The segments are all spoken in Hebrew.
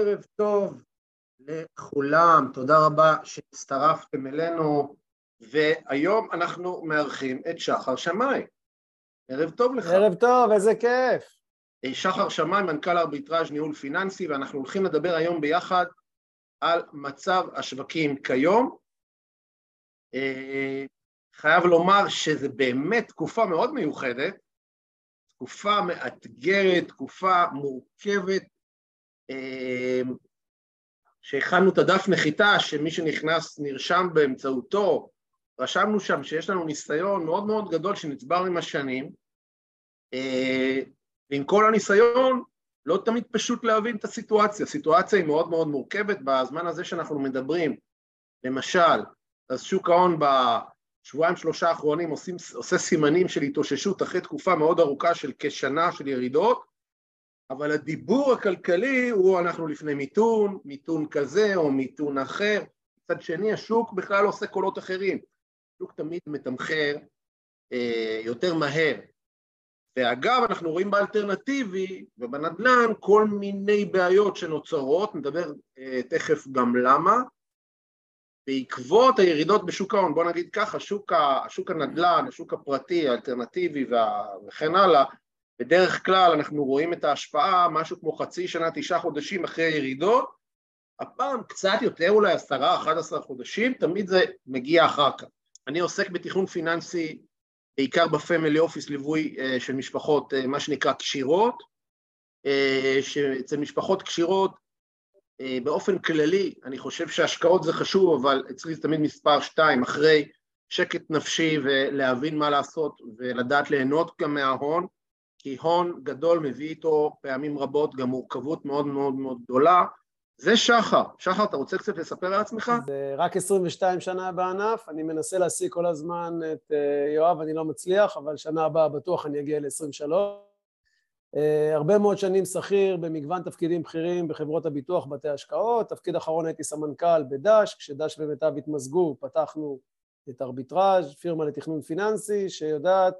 ערב טוב לכולם, תודה רבה שהצטרפתם אלינו, והיום אנחנו מארחים את שחר שמאי. ערב טוב לך. ערב טוב, איזה כיף. שחר שמאי, מנכ"ל ארביטראז' ניהול פיננסי, ואנחנו הולכים לדבר היום ביחד על מצב השווקים כיום. אה, חייב לומר שזה באמת תקופה מאוד מיוחדת, תקופה מאתגרת, תקופה מורכבת, אה, שהכנו את הדף נחיתה, שמי שנכנס נרשם באמצעותו, רשמנו שם שיש לנו ניסיון מאוד מאוד גדול שנצבר עם השנים, אה, ועם כל הניסיון לא תמיד פשוט להבין את הסיטואציה, הסיטואציה היא מאוד מאוד מורכבת בזמן הזה שאנחנו מדברים, למשל, אז שוק ההון בשבועיים שלושה האחרונים עושים, עושה סימנים של התאוששות אחרי תקופה מאוד ארוכה של כשנה של ירידות, אבל הדיבור הכלכלי הוא אנחנו לפני מיתון, מיתון כזה או מיתון אחר, מצד שני השוק בכלל עושה קולות אחרים, השוק תמיד מתמחר אה, יותר מהר, ואגב אנחנו רואים באלטרנטיבי ובנדל"ן כל מיני בעיות שנוצרות, נדבר אה, תכף גם למה, בעקבות הירידות בשוק ההון, בוא נגיד ככה, שוק, שוק הנדל"ן, השוק הפרטי, האלטרנטיבי וכן הלאה, בדרך כלל אנחנו רואים את ההשפעה משהו כמו חצי שנה, תשעה חודשים אחרי הירידות, הפעם קצת יותר, אולי עשרה, אחד עשרה חודשים, תמיד זה מגיע אחר כך. אני עוסק בתכנון פיננסי בעיקר בפמילי אופיס ליווי uh, של משפחות, uh, מה שנקרא קשירות, uh, שאצל משפחות קשירות באופן כללי, אני חושב שהשקעות זה חשוב, אבל אצלי זה תמיד מספר שתיים, אחרי שקט נפשי ולהבין מה לעשות ולדעת ליהנות גם מההון, כי הון גדול מביא איתו פעמים רבות גם מורכבות מאוד מאוד מאוד גדולה, זה שחר. שחר, אתה רוצה קצת לספר על עצמך? זה רק 22 שנה בענף, אני מנסה להשיג כל הזמן את uh, יואב, אני לא מצליח, אבל שנה הבאה בטוח אני אגיע ל-23. Uh, הרבה מאוד שנים שכיר במגוון תפקידים בכירים בחברות הביטוח, בתי השקעות. תפקיד אחרון הייתי סמנכ"ל בדש, כשדש ומיטב התמזגו, פתחנו את ארביטראז', פירמה לתכנון פיננסי, שיודעת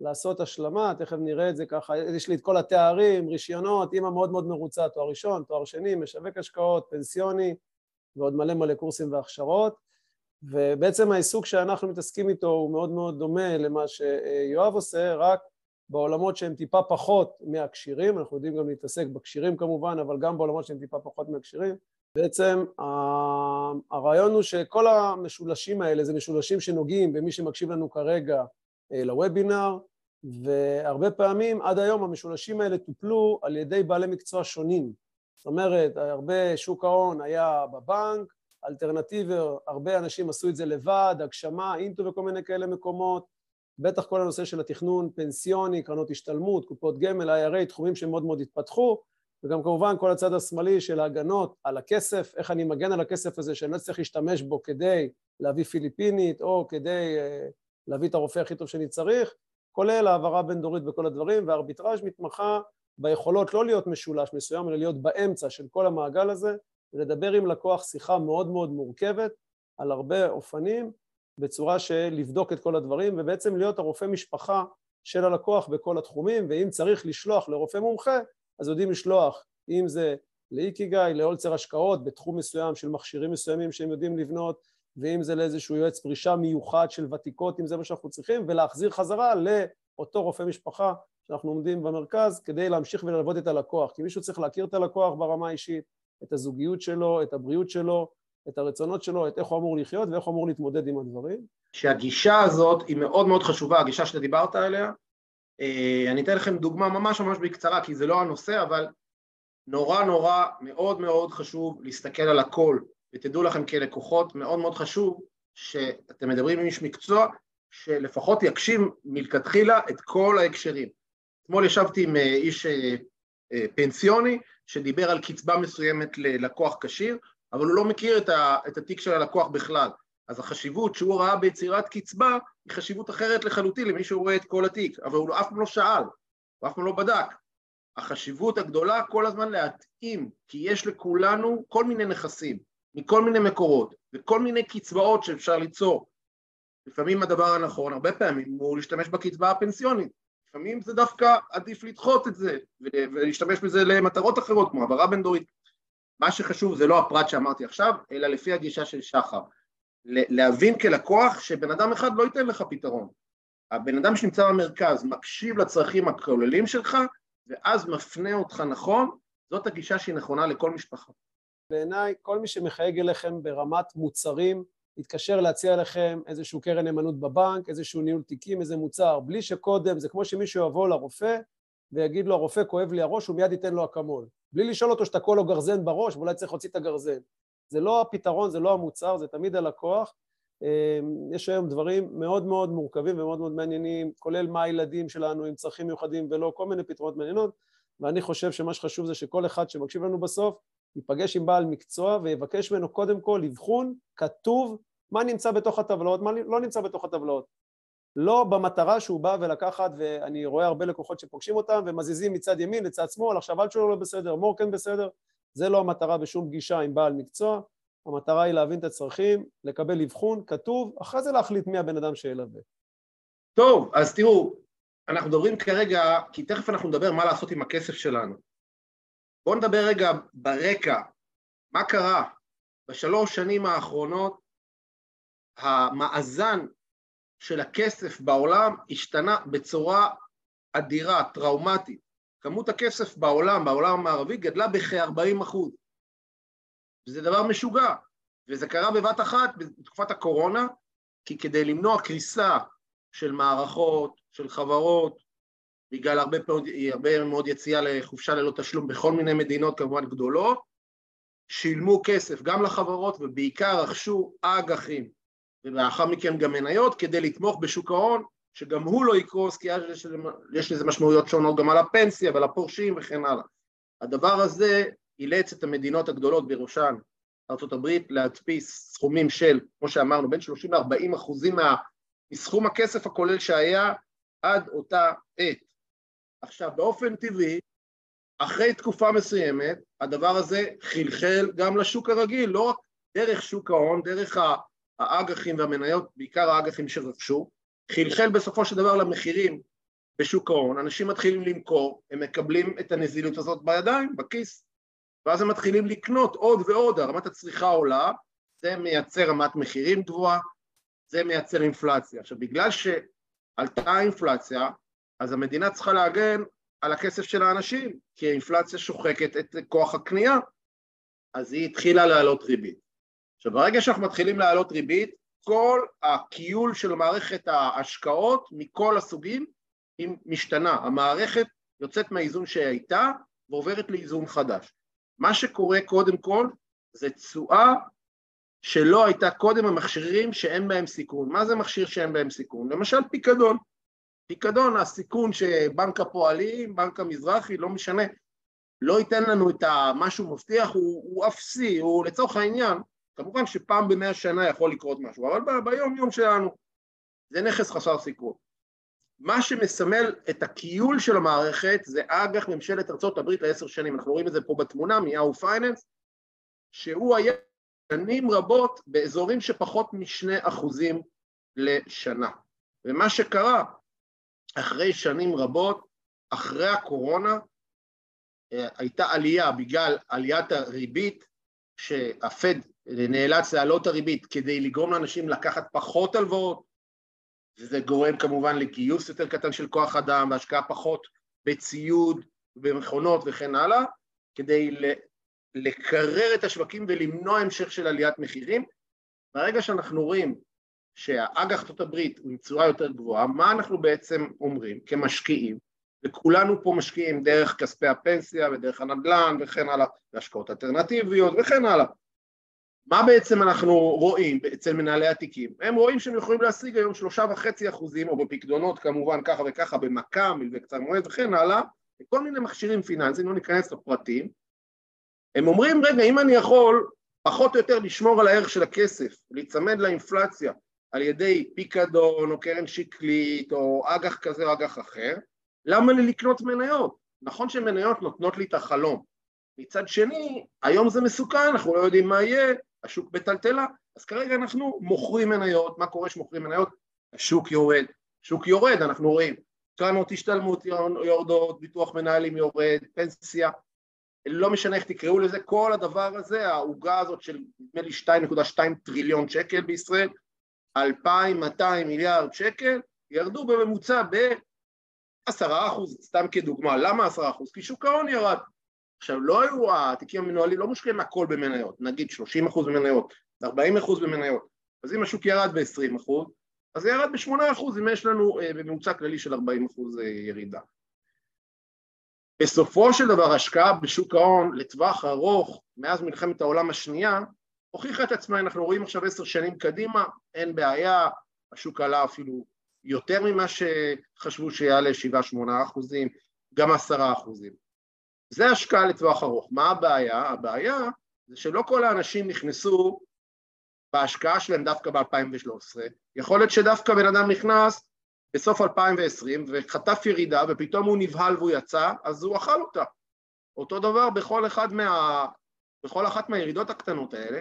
לעשות השלמה, תכף נראה את זה ככה, יש לי את כל התארים, רישיונות, אימא מאוד מאוד מרוצה, תואר ראשון, תואר שני, משווק השקעות, פנסיוני, ועוד מלא מלא קורסים והכשרות, ובעצם העיסוק שאנחנו מתעסקים איתו הוא מאוד מאוד דומה למה שיואב עושה, רק בעולמות שהם טיפה פחות מהקשירים, אנחנו יודעים גם להתעסק בקשירים כמובן, אבל גם בעולמות שהם טיפה פחות מהקשירים. בעצם הרעיון הוא שכל המשולשים האלה זה משולשים שנוגעים במי שמקשיב לנו כרגע אה, לוובינר, והרבה פעמים עד היום המשולשים האלה טופלו על ידי בעלי מקצוע שונים. זאת אומרת, הרבה שוק ההון היה בבנק, אלטרנטיבר, הרבה אנשים עשו את זה לבד, הגשמה, אינטו וכל מיני כאלה מקומות, בטח כל הנושא של התכנון פנסיוני, קרנות השתלמות, קופות גמל, IRA, תחומים שמאוד מאוד התפתחו, וגם כמובן כל הצד השמאלי של ההגנות על הכסף, איך אני מגן על הכסף הזה שאני לא צריך להשתמש בו כדי להביא פיליפינית או כדי uh, להביא את הרופא הכי טוב שאני צריך, כולל העברה בין דורית וכל הדברים, והארביטראז' מתמחה ביכולות לא להיות משולש מסוים, אלא להיות באמצע של כל המעגל הזה, ולדבר עם לקוח שיחה מאוד מאוד מורכבת על הרבה אופנים, בצורה של לבדוק את כל הדברים, ובעצם להיות הרופא משפחה של הלקוח בכל התחומים, ואם צריך לשלוח לרופא מומחה, אז יודעים לשלוח, אם זה לאיקיגאי, לאולצר השקעות, בתחום מסוים של מכשירים מסוימים שהם יודעים לבנות, ואם זה לאיזשהו יועץ פרישה מיוחד של ותיקות, אם זה מה שאנחנו צריכים, ולהחזיר חזרה לאותו רופא משפחה שאנחנו עומדים במרכז כדי להמשיך וללוות את הלקוח. כי מישהו צריך להכיר את הלקוח ברמה האישית, את הזוגיות שלו, את הבריאות שלו, את הרצונות שלו, את איך הוא אמור לחיות ואיך הוא אמור להתמודד עם הדברים. שהגישה הזאת היא מאוד מאוד חשובה, הגישה שאתה דיברת עליה. אה, אני אתן לכם דוגמה ממש ממש בקצרה, כי זה לא הנושא, אבל נורא נורא מאוד מאוד חשוב להסתכל על הכל ותדעו לכם כלקוחות, מאוד מאוד חשוב שאתם מדברים עם איש מקצוע שלפחות יקשיב מלכתחילה את כל ההקשרים. אתמול ישבתי עם אה, איש אה, אה, פנסיוני שדיבר על קצבה מסוימת ללקוח כשיר, אבל הוא לא מכיר את התיק של הלקוח בכלל. אז החשיבות שהוא ראה ביצירת קצבה היא חשיבות אחרת לחלוטין למי שהוא רואה את כל התיק, אבל הוא אף פעם לא שאל, הוא אף פעם לא בדק. החשיבות הגדולה כל הזמן להתאים, כי יש לכולנו כל מיני נכסים. מכל מיני מקורות וכל מיני קצבאות שאפשר ליצור. לפעמים הדבר הנכון, הרבה פעמים, הוא להשתמש בקצבה הפנסיונית. לפעמים זה דווקא עדיף לדחות את זה ולהשתמש בזה למטרות אחרות, כמו העברה בין דורית. מה שחשוב זה לא הפרט שאמרתי עכשיו, אלא לפי הגישה של שחר. להבין כלקוח שבן אדם אחד לא ייתן לך פתרון. הבן אדם שנמצא במרכז מקשיב לצרכים הכוללים שלך, ואז מפנה אותך נכון, זאת הגישה שהיא נכונה לכל משפחה. בעיניי, כל מי שמחייג אליכם ברמת מוצרים, יתקשר להציע לכם איזשהו קרן נאמנות בבנק, איזשהו ניהול תיקים, איזה מוצר, בלי שקודם, זה כמו שמישהו יבוא לרופא ויגיד לו, הרופא כואב לי הראש, הוא מיד ייתן לו אקמול. בלי לשאול אותו שתקוע לו גרזן בראש ואולי צריך להוציא את הגרזן. זה לא הפתרון, זה לא המוצר, זה תמיד הלקוח. אמ, יש היום דברים מאוד מאוד מורכבים ומאוד מאוד מעניינים, כולל מה הילדים שלנו עם צרכים מיוחדים ולא, כל מיני פתרונות מעניינות, ואני חושב שמה שחשוב זה שכל אחד שמקשיב לנו בסוף ייפגש עם בעל מקצוע ויבקש ממנו קודם כל אבחון כתוב מה נמצא בתוך הטבלאות, מה לא נמצא בתוך הטבלאות. לא במטרה שהוא בא ולקחת, ואני רואה הרבה לקוחות שפוגשים אותם ומזיזים מצד ימין לצד שמאל, עכשיו אל שלו לא בסדר, מור כן בסדר, זה לא המטרה בשום פגישה עם בעל מקצוע, המטרה היא להבין את הצרכים, לקבל אבחון, כתוב, אחרי זה להחליט מי הבן אדם שילווה. טוב, אז תראו, אנחנו מדברים כרגע, כי תכף אנחנו נדבר מה לעשות עם הכסף שלנו. בואו נדבר רגע ברקע, מה קרה בשלוש שנים האחרונות, המאזן של הכסף בעולם השתנה בצורה אדירה, טראומטית. כמות הכסף בעולם, בעולם המערבי, גדלה בכ-40 אחוז. זה דבר משוגע, וזה קרה בבת אחת בתקופת הקורונה, כי כדי למנוע קריסה של מערכות, של חברות, בגלל הרבה, פעוד, הרבה מאוד יציאה לחופשה ללא תשלום בכל מיני מדינות כמובן גדולות, שילמו כסף גם לחברות ובעיקר רכשו אג"חים ולאחר מכן גם מניות כדי לתמוך בשוק ההון שגם הוא לא יקרוס כי יש, יש לזה משמעויות שונות גם על הפנסיה ועל הפורשים וכן הלאה. הדבר הזה אילץ את המדינות הגדולות בראשן ארה"ב להדפיס סכומים של, כמו שאמרנו, בין 30 ל-40 אחוזים מסכום הכסף הכולל שהיה עד אותה עת. עכשיו, באופן טבעי, אחרי תקופה מסוימת, הדבר הזה חלחל גם לשוק הרגיל, לא רק דרך שוק ההון, דרך האג"חים והמניות, בעיקר האג"חים שרכשו, חלחל בסופו של דבר למחירים בשוק ההון, אנשים מתחילים למכור, הם מקבלים את הנזילות הזאת בידיים, בכיס, ואז הם מתחילים לקנות עוד ועוד, רמת הצריכה עולה, זה מייצר רמת מחירים גבוהה, זה מייצר אינפלציה. עכשיו, בגלל שעלתה האינפלציה, אז המדינה צריכה להגן על הכסף של האנשים, כי האינפלציה שוחקת את כוח הקנייה, אז היא התחילה להעלות ריבית. עכשיו, ברגע שאנחנו מתחילים להעלות ריבית, כל הכיול של מערכת ההשקעות מכל הסוגים היא משתנה. המערכת יוצאת מהאיזון שהייתה ועוברת לאיזון חדש. מה שקורה קודם כל זה תשואה שלא הייתה קודם המכשירים שאין בהם סיכון. מה זה מכשיר שאין בהם סיכון? למשל פיקדון. פיקדון, הסיכון שבנק הפועלים, בנק המזרחי, לא משנה, לא ייתן לנו את מה שהוא מבטיח, הוא, הוא אפסי, הוא לצורך העניין, כמובן שפעם במאה שנה יכול לקרות משהו, אבל ביום יום שלנו זה נכס חסר סיכון. מה שמסמל את הכיול של המערכת זה אג"ח ממשלת ארה"ב לעשר שנים, אנחנו רואים את זה פה בתמונה מיהו פייננס, שהוא היה שנים רבות באזורים שפחות משני אחוזים לשנה. ומה שקרה אחרי שנים רבות, אחרי הקורונה, אה, הייתה עלייה בגלל עליית הריבית, שהפד נאלץ להעלות הריבית כדי לגרום לאנשים לקחת פחות הלוואות, וזה גורם כמובן לגיוס יותר קטן של כוח אדם והשקעה פחות בציוד, במכונות וכן הלאה, כדי לקרר את השווקים ולמנוע המשך של עליית מחירים. ברגע שאנחנו רואים שהאג"ח ארצות הברית הוא עם צורה יותר גבוהה, מה אנחנו בעצם אומרים כמשקיעים? וכולנו פה משקיעים דרך כספי הפנסיה ודרך הנדל"ן וכן הלאה, והשקעות אלטרנטיביות וכן הלאה. מה בעצם אנחנו רואים אצל מנהלי התיקים? הם רואים שהם יכולים להשיג היום שלושה וחצי אחוזים, או בפקדונות כמובן ככה וככה, במכה, מלווה קצר מועד וכן הלאה, וכל מיני מכשירים פיננסיים, לא ניכנס לפרטים. הם אומרים, רגע, אם אני יכול פחות או יותר לשמור על הערך של הכסף, להיצמד לאינפלציה על ידי פיקדון או קרן שקלית או אג"ח כזה או אג"ח אחר, למה לי לקנות מניות? נכון שמניות נותנות לי את החלום. מצד שני, היום זה מסוכן, אנחנו לא יודעים מה יהיה, השוק בטלטלה, אז כרגע אנחנו מוכרים מניות, מה קורה שמוכרים מניות? השוק יורד, שוק יורד, אנחנו רואים, קרנות השתלמות יורדות, ביטוח מנהלים יורד, פנסיה, לא משנה איך תקראו לזה, כל הדבר הזה, העוגה הזאת של נדמה לי 2.2 טריליון שקל בישראל, 2,200 מיליארד שקל, ירדו בממוצע ב-10 אחוז, סתם כדוגמה. למה 10 אחוז? כי שוק ההון ירד. עכשיו, לא היו, התיקים המנוהלים לא מושקעים הכל במניות, נגיד 30 אחוז במניות, 40 אחוז במניות. אז אם השוק ירד ב-20 אחוז, אז זה ירד ב-8 אחוז אם יש לנו אה, בממוצע כללי של 40 אחוז אה, ירידה. בסופו של דבר השקעה בשוק ההון לטווח ארוך מאז מלחמת העולם השנייה הוכיחה את עצמה, אנחנו רואים עכשיו עשר שנים קדימה, אין בעיה, השוק עלה אפילו יותר ממה שחשבו שיעלה, שבעה שמונה אחוזים, גם עשרה אחוזים. זה השקעה לטווח ארוך. מה הבעיה? הבעיה זה שלא כל האנשים נכנסו בהשקעה שלהם דווקא ב-2013. יכול להיות שדווקא בן אדם נכנס בסוף 2020 וחטף ירידה ופתאום הוא נבהל והוא יצא, אז הוא אכל אותה. אותו דבר בכל, אחד מה, בכל אחת מהירידות הקטנות האלה.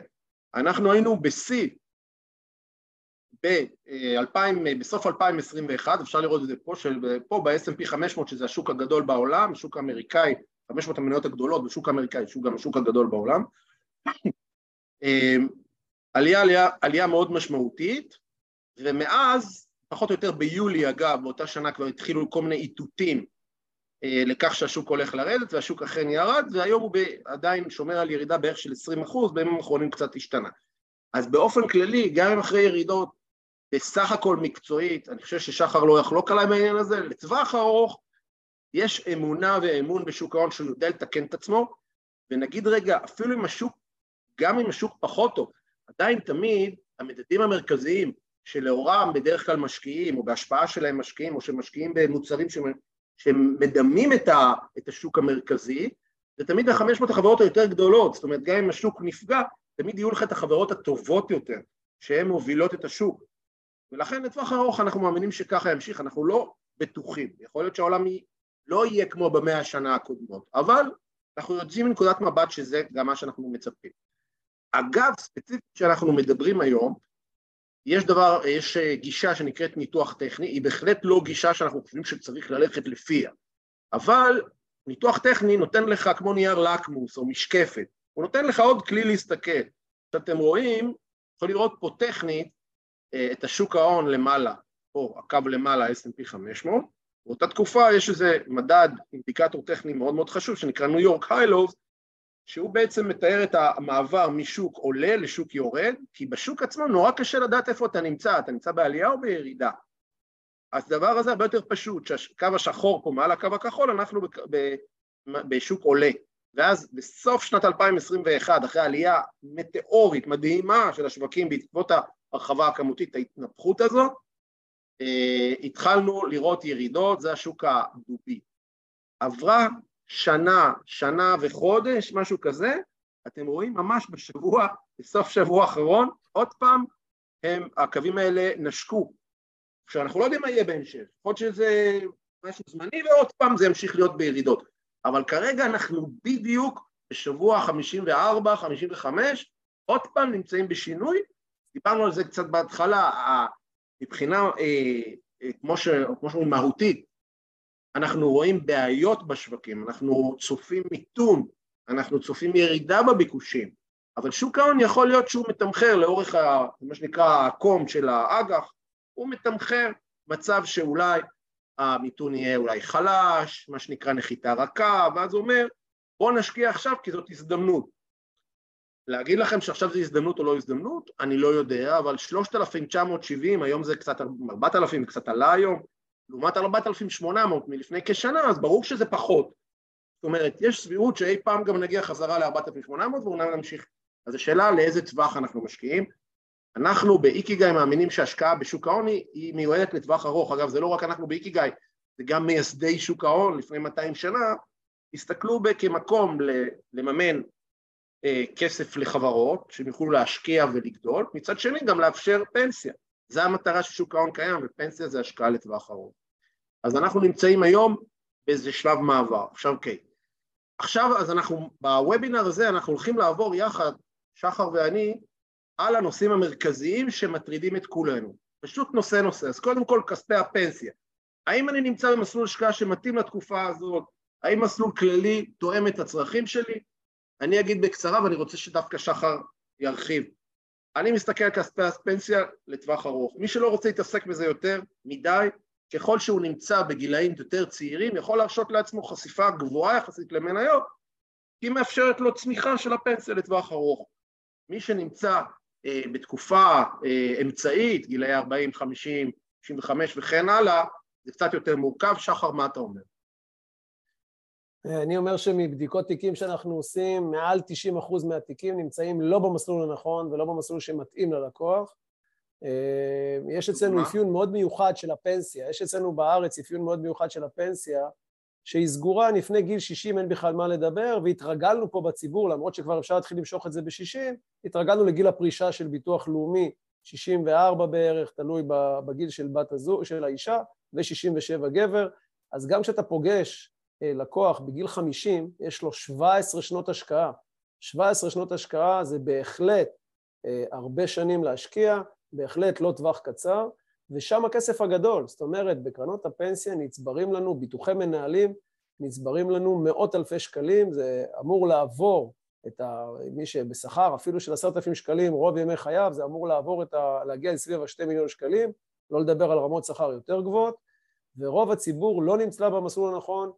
אנחנו היינו בשיא ב- בסוף 2021, אפשר לראות את זה פה, פה ב-S&P 500 שזה השוק הגדול בעולם, השוק האמריקאי, 500 המניות הגדולות בשוק האמריקאי, שהוא גם השוק הגדול בעולם. עלייה, עלייה, עלייה מאוד משמעותית, ומאז פחות או יותר ביולי אגב, באותה שנה כבר התחילו כל מיני איתותים אה, לכך שהשוק הולך לרדת והשוק אכן ירד והיום הוא עדיין שומר על ירידה בערך של 20 אחוז, בימים האחרונים קצת השתנה. אז באופן כללי, גם אם אחרי ירידות בסך הכל מקצועית, אני חושב ששחר לא יחלוק עליי בעניין הזה, לטווח ארוך יש אמונה ואמון בשוק ההון שהוא יודע לתקן את עצמו, ונגיד רגע, אפילו אם השוק, גם אם השוק פחות טוב, עדיין תמיד המדדים המרכזיים שלאורם בדרך כלל משקיעים, או בהשפעה שלהם משקיעים, או שמשקיעים במוצרים שמדמים את, ה, את השוק המרכזי, זה תמיד החמש מאות החברות היותר גדולות, זאת אומרת גם אם השוק נפגע, תמיד יהיו לך את החברות הטובות יותר, שהן מובילות את השוק. ולכן לטווח ארוך אנחנו מאמינים שככה ימשיך, אנחנו לא בטוחים. יכול להיות שהעולם לא יהיה כמו במאה השנה הקודמות, אבל אנחנו יוצאים מנקודת מבט שזה גם מה שאנחנו מצפים. אגב, ספציפית שאנחנו מדברים היום, יש דבר, יש אה, גישה שנקראת ניתוח טכני, היא בהחלט לא גישה שאנחנו חושבים שצריך ללכת לפיה, אבל ניתוח טכני נותן לך כמו נייר לקמוס או משקפת, הוא נותן לך עוד כלי להסתכל. כשאתם רואים, יכול לראות פה טכנית אה, את השוק ההון למעלה, פה הקו למעלה S&P 500, באותה תקופה יש איזה מדד, אינדיקטור טכני מאוד מאוד חשוב שנקרא ניו יורק היילוב, שהוא בעצם מתאר את המעבר משוק עולה לשוק יורד, כי בשוק עצמו נורא קשה לדעת איפה אתה נמצא, אתה נמצא בעלייה או בירידה. אז הדבר הזה הרבה יותר פשוט, שהקו השחור פה מעל הקו הכחול, אנחנו בשוק עולה. ואז בסוף שנת 2021, אחרי עלייה מטאורית מדהימה של השווקים בעקבות ההרחבה הכמותית, ההתנפחות הזו, אה, התחלנו לראות ירידות, זה השוק הדובי. עברה שנה, שנה וחודש, משהו כזה, אתם רואים ממש בשבוע, בסוף שבוע האחרון, עוד פעם, הם, הקווים האלה נשקו. עכשיו, אנחנו לא יודעים מה יהיה בהמשך, יכול להיות שזה משהו זמני ועוד פעם זה ימשיך להיות בירידות, אבל כרגע אנחנו בדיוק בשבוע 54, 55, עוד פעם נמצאים בשינוי, דיברנו על זה קצת בהתחלה, מבחינה, אה, אה, כמו שאומרים, מהותית, אנחנו רואים בעיות בשווקים, אנחנו צופים מיתון, אנחנו צופים ירידה בביקושים, אבל שוק ההון יכול להיות שהוא מתמחר לאורך ה, מה שנקרא הקום של האג"ח, הוא מתמחר מצב שאולי המיתון יהיה אולי חלש, מה שנקרא נחיתה רכה, ואז הוא אומר בואו נשקיע עכשיו כי זאת הזדמנות. להגיד לכם שעכשיו זו הזדמנות או לא הזדמנות, אני לא יודע, אבל 3,970, היום זה קצת 4,000, קצת עלה היום, לעומת 4,800 מלפני כשנה, אז ברור שזה פחות. זאת אומרת, יש סבירות שאי פעם גם נגיע חזרה ל-4,800 ואולי נמשיך. אז השאלה לאיזה טווח אנחנו משקיעים. אנחנו באיקיגאי מאמינים שהשקעה בשוק ההון היא מיועדת לטווח ארוך. אגב, זה לא רק אנחנו באיקיגאי, זה גם מייסדי שוק ההון לפני 200 שנה, הסתכלו כמקום לממן אה, כסף לחברות, שהם יוכלו להשקיע ולגדול, מצד שני גם לאפשר פנסיה. זה המטרה של שוק ההון קיים, ופנסיה זה השקעה לטווח ארוך. אז אנחנו נמצאים היום באיזה שלב מעבר. עכשיו אוקיי, עכשיו אז אנחנו, בוובינר הזה אנחנו הולכים לעבור יחד, שחר ואני, על הנושאים המרכזיים שמטרידים את כולנו. פשוט נושא נושא. אז קודם כל כספי הפנסיה. האם אני נמצא במסלול השקעה שמתאים לתקופה הזאת? האם מסלול כללי תואם את הצרכים שלי? אני אגיד בקצרה ואני רוצה שדווקא שחר ירחיב. אני מסתכל על כספי הפנסיה לטווח ארוך. מי שלא רוצה להתעסק בזה יותר מדי, ככל שהוא נמצא בגילאים יותר צעירים, יכול להרשות לעצמו חשיפה גבוהה יחסית למניות, כי מאפשרת לו צמיחה של הפנסיה לטווח ארוך. מי שנמצא אה, בתקופה אה, אמצעית, גילאי 40, 50, 65 וכן הלאה, זה קצת יותר מורכב. שחר, מה אתה אומר? אני אומר שמבדיקות תיקים שאנחנו עושים, מעל 90% מהתיקים נמצאים לא במסלול הנכון ולא במסלול שמתאים ללקוח. אה, יש אצלנו אפיון מאוד מיוחד של הפנסיה, יש אצלנו בארץ אפיון מאוד מיוחד של הפנסיה, שהיא סגורה לפני גיל 60 אין בכלל מה לדבר, והתרגלנו פה בציבור, למרות שכבר אפשר להתחיל למשוך את זה ב-60, התרגלנו לגיל הפרישה של ביטוח לאומי, 64 בערך, תלוי בגיל של בת הזו, של האישה, ו-67 גבר, אז גם כשאתה פוגש לקוח בגיל 50, יש לו 17 שנות השקעה. 17 שנות השקעה זה בהחלט אה, הרבה שנים להשקיע, בהחלט לא טווח קצר, ושם הכסף הגדול. זאת אומרת, בקרנות הפנסיה נצברים לנו, ביטוחי מנהלים, נצברים לנו מאות אלפי שקלים, זה אמור לעבור את ה... מי שבשכר, אפילו של עשרת אלפים שקלים, רוב ימי חייו, זה אמור לעבור את ה... להגיע סביב השתי מיליון שקלים, לא לדבר על רמות שכר יותר גבוהות, ורוב הציבור לא נמצא במסלול הנכון,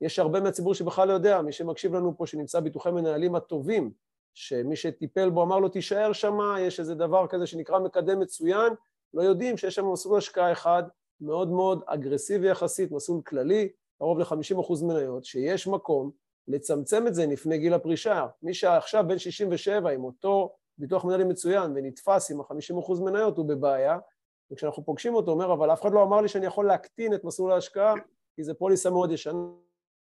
יש הרבה מהציבור שבכלל לא יודע, מי שמקשיב לנו פה שנמצא ביטוחי מנהלים הטובים, שמי שטיפל בו אמר לו תישאר שם, יש איזה דבר כזה שנקרא מקדם מצוין, לא יודעים שיש שם מסלול השקעה אחד מאוד מאוד אגרסיבי יחסית, מסלול כללי, קרוב ל-50% מניות, שיש מקום לצמצם את זה לפני גיל הפרישה. מי שעכשיו בן 67 עם אותו ביטוח מנהלים מצוין ונתפס עם ה-50% מניות הוא בבעיה, וכשאנחנו פוגשים אותו הוא אומר, אבל אף אחד לא אמר לי שאני יכול להקטין את מסלול ההשקעה, כי זה פוליסה מאוד ישנה,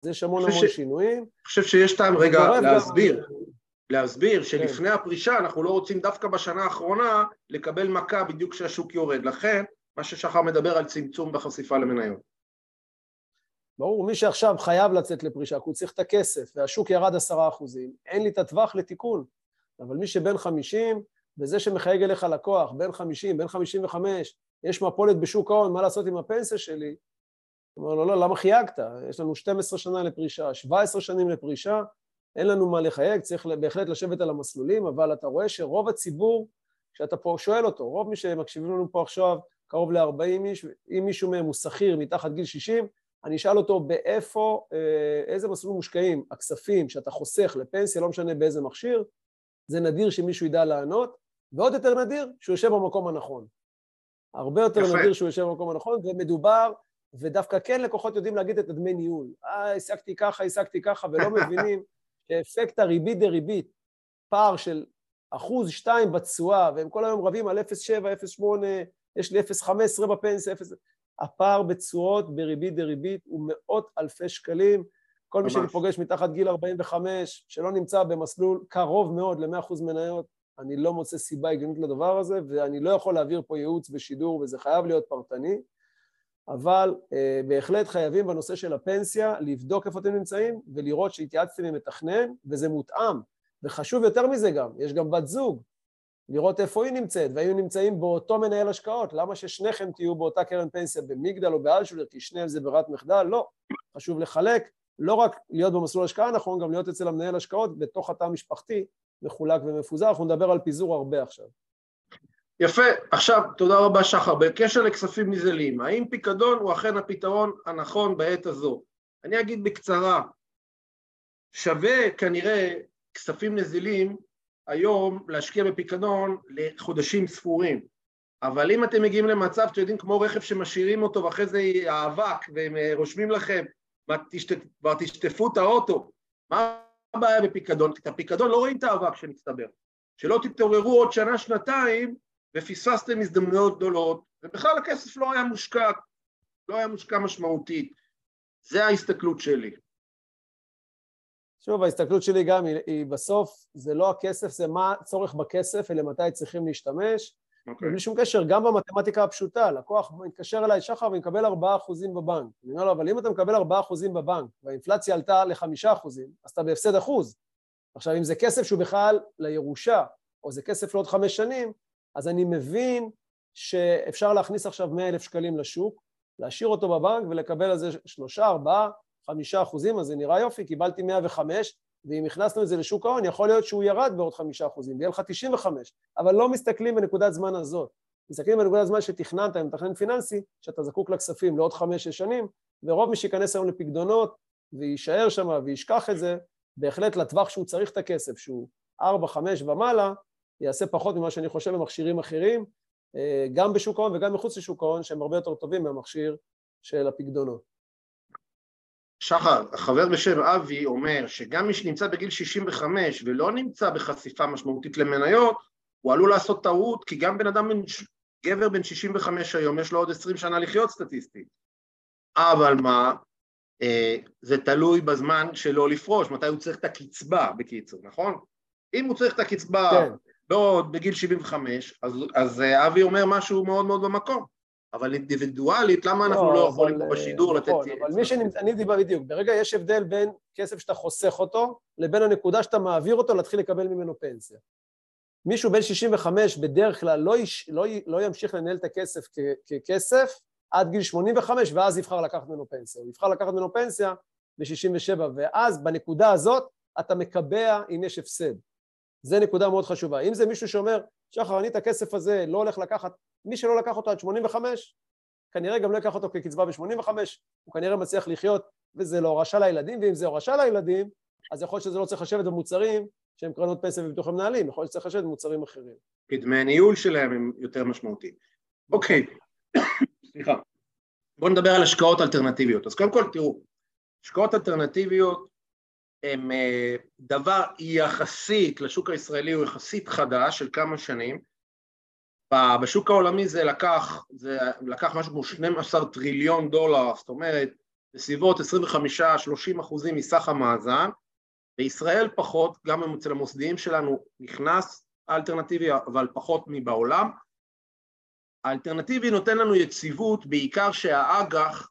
אז יש המון המון ש... שינויים. אני חושב שיש טעם רגע להסביר. גם... להסביר שלפני כן. הפרישה אנחנו לא רוצים דווקא בשנה האחרונה לקבל מכה בדיוק כשהשוק יורד. לכן, מה ששחר מדבר על צמצום בחשיפה למניות. ברור, מי שעכשיו חייב לצאת לפרישה, כי הוא צריך את הכסף, והשוק ירד עשרה אחוזים, אין לי את הטווח לתיקון. אבל מי שבין חמישים, וזה שמחייג אליך לקוח, בין חמישים, בין חמישים וחמש, יש מפולת בשוק ההון, מה לעשות עם הפנסיה שלי? אומר לו, לא, למה חייגת? יש לנו 12 שנה לפרישה, 17 שנים לפרישה, אין לנו מה לחייג, צריך בהחלט לשבת על המסלולים, אבל אתה רואה שרוב הציבור, כשאתה פה שואל אותו, רוב מי שמקשיבים לנו פה עכשיו, קרוב ל-40 איש, אם מישהו מהם הוא שכיר מתחת גיל 60, אני אשאל אותו באיפה, אה, איזה מסלול מושקעים הכספים שאתה חוסך לפנסיה, לא משנה באיזה מכשיר, זה נדיר שמישהו ידע לענות, ועוד יותר נדיר שהוא יושב במקום הנכון. הרבה יותר יפה. נדיר שהוא יושב במקום הנכון, ומדובר, ודווקא כן לקוחות יודעים להגיד את הדמי ניהול. אה, השגתי ככה, השגתי ככה, ולא מבינים שאפקט הריבית דריבית, פער של אחוז שתיים בתשואה, והם כל היום רבים על 0.7, 0.8, יש לי 0.15 בפנסיה, 0... הפער בתשואות בריבית דריבית הוא מאות אלפי שקלים. כל ממש. מי שאני פוגש מתחת גיל 45, שלא נמצא במסלול קרוב מאוד ל-100% מניות, אני לא מוצא סיבה הגיונית לדבר הזה, ואני לא יכול להעביר פה ייעוץ בשידור, וזה חייב להיות פרטני. אבל אה, בהחלט חייבים בנושא של הפנסיה לבדוק איפה אתם נמצאים ולראות שהתייעצתם עם מתכנן וזה מותאם. וחשוב יותר מזה גם, יש גם בת זוג, לראות איפה היא נמצאת, והאם נמצאים באותו מנהל השקעות, למה ששניכם תהיו באותה קרן פנסיה במגדל או באלשולר, כי שניהם זה ברירת מחדל? לא. חשוב לחלק, לא רק להיות במסלול השקעה נכון, גם להיות אצל המנהל השקעות בתוך התא המשפחתי, מחולק ומפוזר. אנחנו נדבר על פיזור הרבה עכשיו. יפה, עכשיו תודה רבה שחר. בקשר לכספים נזלים, האם פיקדון הוא אכן הפתרון הנכון בעת הזו? אני אגיד בקצרה, שווה כנראה כספים נזילים היום להשקיע בפיקדון לחודשים ספורים, אבל אם אתם מגיעים למצב, אתם יודעים, כמו רכב שמשאירים אותו ואחרי זה האבק והם אה, רושמים לכם, כבר תשטפו את האוטו, מה הבעיה בפיקדון? את הפיקדון לא רואים את האבק שמצטבר. שלא תתעוררו עוד שנה, שנתיים, ופספסתם הזדמנויות גדולות, ובכלל הכסף לא היה מושקע, לא היה מושקע משמעותית. זה ההסתכלות שלי. שוב, ההסתכלות שלי גם היא, היא בסוף, זה לא הכסף, זה מה הצורך בכסף ולמתי צריכים להשתמש. Okay. אוקיי. בלי שום קשר, גם במתמטיקה הפשוטה, לקוח מתקשר אליי, שחר, ומקבל 4% בבנק. אני אומר לו, אבל אם אתה מקבל 4% בבנק, והאינפלציה עלתה ל-5%, אז אתה בהפסד אחוז. עכשיו, אם זה כסף שהוא בכלל לירושה, או זה כסף לעוד חמש שנים, אז אני מבין שאפשר להכניס עכשיו 100 אלף שקלים לשוק, להשאיר אותו בבנק ולקבל על זה שלושה, ארבעה, חמישה אחוזים, אז זה נראה יופי, קיבלתי 105, ואם הכנסנו את זה לשוק ההון, יכול להיות שהוא ירד בעוד חמישה אחוזים, ויהיה לך 95, אבל לא מסתכלים בנקודת זמן הזאת. מסתכלים בנקודת זמן שתכננת עם מתכנן פיננסי, שאתה זקוק לכספים לעוד חמש-שש שנים, ורוב מי שייכנס היום לפקדונות ויישאר שם וישכח את זה, בהחלט לטווח שהוא צריך את הכסף, שהוא ארבע, חמש ומעלה, יעשה פחות ממה שאני חושב במכשירים אחרים, אה, גם בשוק ההון וגם מחוץ לשוק ההון, שהם הרבה יותר טובים מהמכשיר של הפקדונות. שחר, חבר בשם אבי אומר שגם מי שנמצא בגיל 65 ולא נמצא בחשיפה משמעותית למניות, הוא עלול לעשות טעות, כי גם בן אדם, גבר בן 65 היום, יש לו עוד 20 שנה לחיות סטטיסטית. אבל מה, אה, זה תלוי בזמן שלו לפרוש, מתי הוא צריך את הקצבה, בקיצור, נכון? אם הוא צריך את הקצבה כן. לא בגיל 75, אז, אז אה, אבי אומר משהו מאוד מאוד במקום. אבל אינדיבידואלית, למה לא, אנחנו לא יכולים פה אה, בשידור נכון, לתת... אבל מי שנמצא, אני דיבר בדיוק, ברגע יש הבדל בין כסף שאתה חוסך אותו, לבין הנקודה שאתה מעביר אותו להתחיל לקבל ממנו פנסיה. מישהו בן 65 בדרך כלל לא, יש, לא, לא ימשיך לנהל את הכסף כ, ככסף עד גיל 85, ואז יבחר לקחת ממנו פנסיה. הוא יבחר לקחת ממנו פנסיה ב-67, ואז בנקודה הזאת אתה מקבע אם יש הפסד. זה נקודה מאוד חשובה. אם זה מישהו שאומר, שחר, אני את הכסף הזה לא הולך לקחת, מי שלא לקח אותו עד 85, כנראה גם לא ייקח אותו כקצבה ב-85, הוא כנראה מצליח לחיות, וזה לא הורשה לילדים, ואם זה הורשה לילדים, אז יכול להיות שזה לא צריך לשבת במוצרים שהם קרנות פנסיה וביטוח המנהלים, יכול להיות שצריך לשבת במוצרים אחרים. כי דמי הניהול שלהם הם יותר משמעותיים. אוקיי, סליחה. בואו נדבר על השקעות אלטרנטיביות. אז קודם כל, תראו, השקעות אלטרנטיביות הם אה, דבר יחסית לשוק הישראלי, הוא יחסית חדש של כמה שנים. בשוק העולמי זה לקח, זה לקח משהו כמו 12 טריליון דולר, זאת אומרת, בסביבות 25-30 אחוזים מסך המאזן, בישראל פחות, גם אצל המוסדיים שלנו נכנס האלטרנטיבי, אבל פחות מבעולם. האלטרנטיבי נותן לנו יציבות, בעיקר שהאג"ח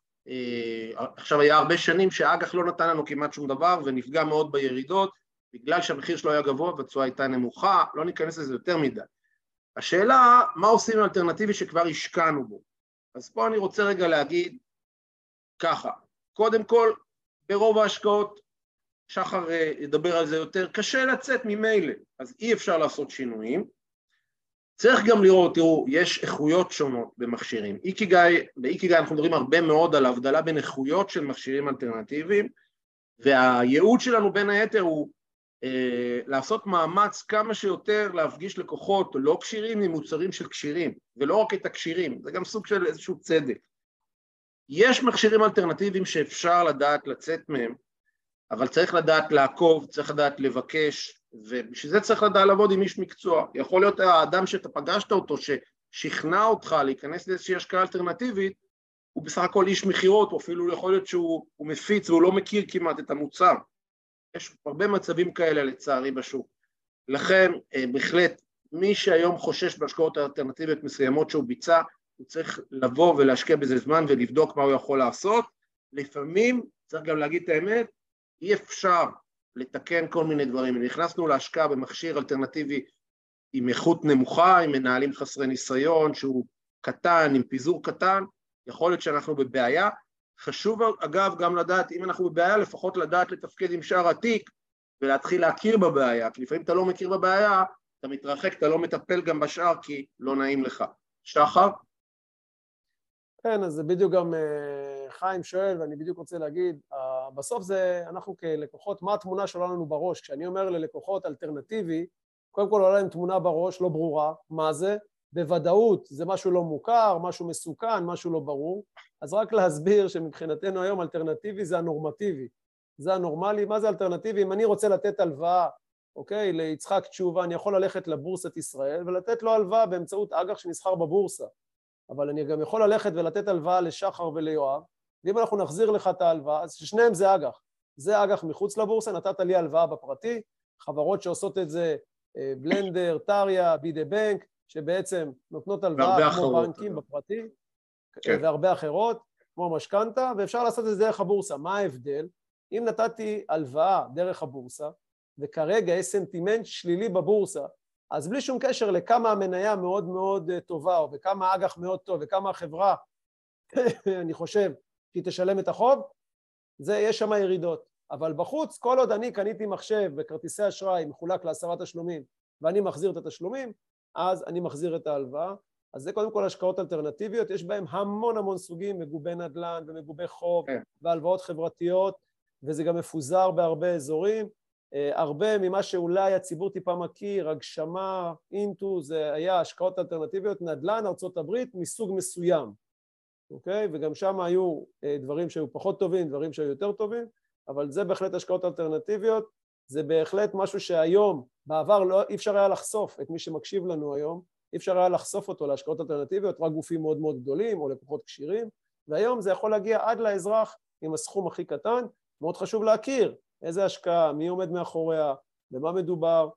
עכשיו היה הרבה שנים שהאג"ח לא נתן לנו כמעט שום דבר ונפגע מאוד בירידות בגלל שהמחיר שלו היה גבוה והתשואה הייתה נמוכה, לא ניכנס לזה יותר מדי. השאלה, מה עושים עם אלטרנטיבי שכבר השקענו בו? אז פה אני רוצה רגע להגיד ככה, קודם כל, ברוב ההשקעות, שחר אה, ידבר על זה יותר, קשה לצאת ממילא, אז אי אפשר לעשות שינויים, צריך גם לראות, תראו, יש איכויות שונות במכשירים. איקיגאי, באיקיגאי אנחנו מדברים הרבה מאוד על ההבדלה בין איכויות של מכשירים אלטרנטיביים, והייעוד שלנו בין היתר הוא אה, לעשות מאמץ כמה שיותר להפגיש לקוחות לא כשירים עם מוצרים של כשירים, ולא רק את הכשירים, זה גם סוג של איזשהו צדק. יש מכשירים אלטרנטיביים שאפשר לדעת לצאת מהם, אבל צריך לדעת לעקוב, צריך לדעת לבקש, ובשביל זה צריך לדעת לעבוד עם איש מקצוע. יכול להיות האדם שאתה פגשת אותו, ששכנע אותך להיכנס לאיזושהי השקעה אלטרנטיבית, הוא בסך הכל איש מכירות, או אפילו יכול להיות שהוא מפיץ והוא לא מכיר כמעט את המוצר. יש הרבה מצבים כאלה לצערי בשוק. לכן, אה, בהחלט, מי שהיום חושש בהשקעות אלטרנטיביות מסוימות שהוא ביצע, הוא צריך לבוא ולהשקיע בזה זמן ולבדוק מה הוא יכול לעשות. לפעמים, צריך גם להגיד את האמת, אי אפשר לתקן כל מיני דברים. נכנסנו להשקעה במכשיר אלטרנטיבי עם איכות נמוכה, עם מנהלים חסרי ניסיון, שהוא קטן, עם פיזור קטן, יכול להיות שאנחנו בבעיה. חשוב אגב גם לדעת, אם אנחנו בבעיה, לפחות לדעת לתפקד עם שער התיק ולהתחיל להכיר בבעיה, כי לפעמים אתה לא מכיר בבעיה, אתה מתרחק, אתה לא מטפל גם בשאר כי לא נעים לך. שחר? כן, אז זה בדיוק גם אה, חיים שואל, ואני בדיוק רוצה להגיד, בסוף זה, אנחנו כלקוחות, מה התמונה שעולה לנו בראש? כשאני אומר ללקוחות אלטרנטיבי, קודם כל עולה להם תמונה בראש, לא ברורה, מה זה? בוודאות זה משהו לא מוכר, משהו מסוכן, משהו לא ברור, אז רק להסביר שמבחינתנו היום אלטרנטיבי זה הנורמטיבי, זה הנורמלי, מה זה אלטרנטיבי? אם אני רוצה לתת הלוואה, אוקיי, ליצחק תשובה, אני יכול ללכת לבורסת ישראל ולתת לו הלוואה באמצעות אג"ח שנסחר בבורסה, אבל אני גם יכול ללכת ולתת הלוואה לשחר וליואב, ואם אנחנו נחזיר לך את ההלוואה, אז ששניהם זה אג"ח. זה אג"ח מחוץ לבורסה, נתת לי הלוואה בפרטי, חברות שעושות את זה, אה, בלנדר, טריה, בידי בנק, שבעצם נותנות הלוואה כמו בנקים אה. בפרטי, כן. והרבה אחרות, כמו משכנתה, ואפשר לעשות את זה דרך הבורסה. מה ההבדל? אם נתתי הלוואה דרך הבורסה, וכרגע יש סנטימנט שלילי בבורסה, אז בלי שום קשר לכמה המניה מאוד מאוד אה, טובה, או בכמה אג"ח מאוד טוב, וכמה החברה, אני חושב, שהיא תשלם את החוב, זה, יש שם ירידות. אבל בחוץ, כל עוד אני קניתי מחשב בכרטיסי אשראי מחולק לעשרה תשלומים ואני מחזיר את התשלומים, אז אני מחזיר את ההלוואה. אז זה קודם כל השקעות אלטרנטיביות, יש בהם המון המון סוגים, מגובי נדל"ן ומגובי חוב כן. והלוואות חברתיות, וזה גם מפוזר בהרבה אזורים. אה, הרבה ממה שאולי הציבור טיפה מכיר, הגשמה, אינטו, זה היה השקעות אלטרנטיביות, נדל"ן, ארה"ב, מסוג מסוים, אוקיי? וגם שם היו אה, דברים שהיו פחות טובים, דברים שהיו יותר טובים, אבל זה בהחלט השקעות אלטרנטיביות, זה בהחלט משהו שהיום, בעבר לא, אי אפשר היה לחשוף את מי שמקשיב לנו היום, אי אפשר היה לחשוף אותו להשקעות אלטרנטיביות, רק גופים מאוד מאוד גדולים או לקוחות כשירים, והיום זה יכול להגיע עד לאזרח עם הסכום הכי קטן, מאוד חשוב להכיר איזה השקעה, מי עומד מאחוריה, במה מדובר,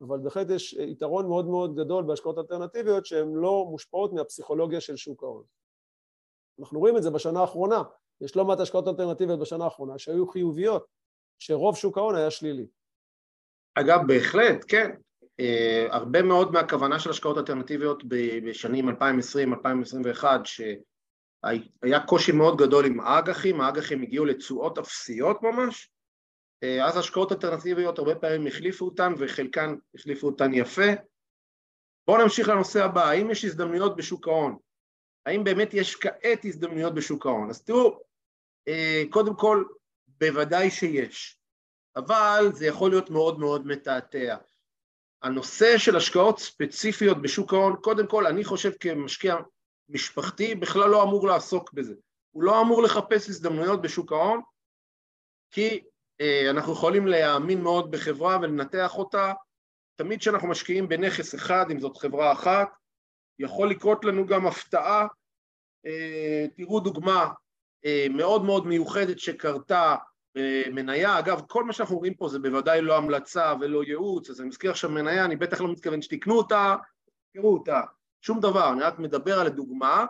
אבל בהחלט יש יתרון מאוד מאוד גדול בהשקעות אלטרנטיביות שהן לא מושפעות מהפסיכולוגיה של שוק ההון. אנחנו רואים את זה בשנה האחרונה, יש לא מעט השקעות אלטרנטיביות בשנה האחרונה שהיו חיוביות, שרוב שוק ההון היה שלילי. אגב, בהחלט, כן. Uh, הרבה מאוד מהכוונה של השקעות אלטרנטיביות בשנים 2020-2021, שהיה קושי מאוד גדול עם האג"חים, האג"חים הגיעו לתשואות אפסיות ממש, uh, אז השקעות אלטרנטיביות הרבה פעמים החליפו אותן וחלקן החליפו אותן יפה. בואו נמשיך לנושא הבא, האם יש הזדמנויות בשוק ההון? האם באמת יש כעת הזדמנויות בשוק ההון? אז תראו, אה, קודם כל, בוודאי שיש, אבל זה יכול להיות מאוד מאוד מתעתע. הנושא של השקעות ספציפיות בשוק ההון, קודם כל, אני חושב כמשקיע משפחתי, בכלל לא אמור לעסוק בזה. הוא לא אמור לחפש הזדמנויות בשוק ההון, כי אה, אנחנו יכולים להאמין מאוד בחברה ולנתח אותה. תמיד כשאנחנו משקיעים בנכס אחד, אם זאת חברה אחת, יכול לקרות לנו גם הפתעה. אה, תראו דוגמה אה, מאוד מאוד מיוחדת שקרתה מניה, אגב כל מה שאנחנו רואים פה זה בוודאי לא המלצה ולא ייעוץ, אז אני מזכיר עכשיו מניה, אני בטח לא מתכוון שתקנו אותה, תראו אותה, שום דבר, אני רק מדבר על הדוגמה,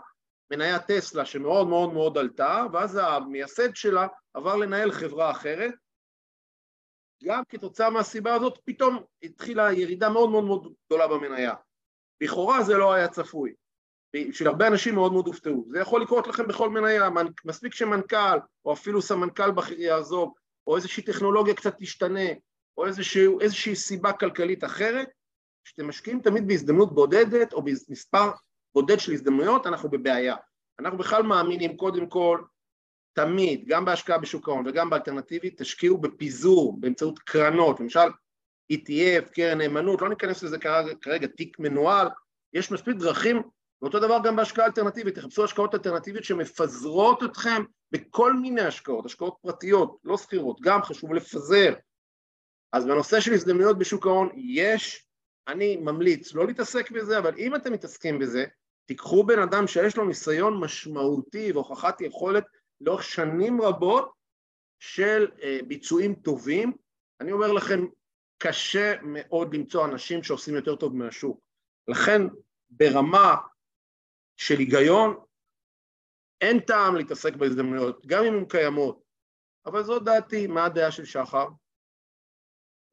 מניה טסלה שמאוד מאוד מאוד עלתה, ואז המייסד שלה עבר לנהל חברה אחרת, גם כתוצאה מהסיבה הזאת פתאום התחילה ירידה מאוד מאוד מאוד גדולה במניה. לכאורה זה לא היה צפוי. בשביל הרבה אנשים מאוד מאוד הופתעו. זה יכול לקרות לכם בכל מניה, מספיק שמנכ"ל או אפילו סמנכ"ל בכיר יעזוב, או איזושהי טכנולוגיה קצת תשתנה, או איזושהי, איזושהי סיבה כלכלית אחרת, כשאתם משקיעים תמיד בהזדמנות בודדת או במספר בודד של הזדמנויות, אנחנו בבעיה. אנחנו בכלל מאמינים קודם כל, תמיד, גם בהשקעה בשוק ההון וגם באלטרנטיבית, תשקיעו בפיזור באמצעות קרנות, למשל ETF, קרן נאמנות, לא ניכנס לזה כרגע, כרגע תיק מנוהל, יש מספיק דרכים ואותו דבר גם בהשקעה אלטרנטיבית, תחפשו השקעות אלטרנטיביות שמפזרות אתכם בכל מיני השקעות, השקעות פרטיות, לא שכירות, גם חשוב לפזר. אז בנושא של הזדמנויות בשוק ההון יש, אני ממליץ לא להתעסק בזה, אבל אם אתם מתעסקים בזה, תיקחו בן אדם שיש לו ניסיון משמעותי והוכחת יכולת לאורך שנים רבות של אה, ביצועים טובים. אני אומר לכם, קשה מאוד למצוא אנשים שעושים יותר טוב מהשוק. לכן ברמה של היגיון, אין טעם להתעסק בהזדמנויות, גם אם הן קיימות, אבל זו דעתי, מה הדעה של שחר?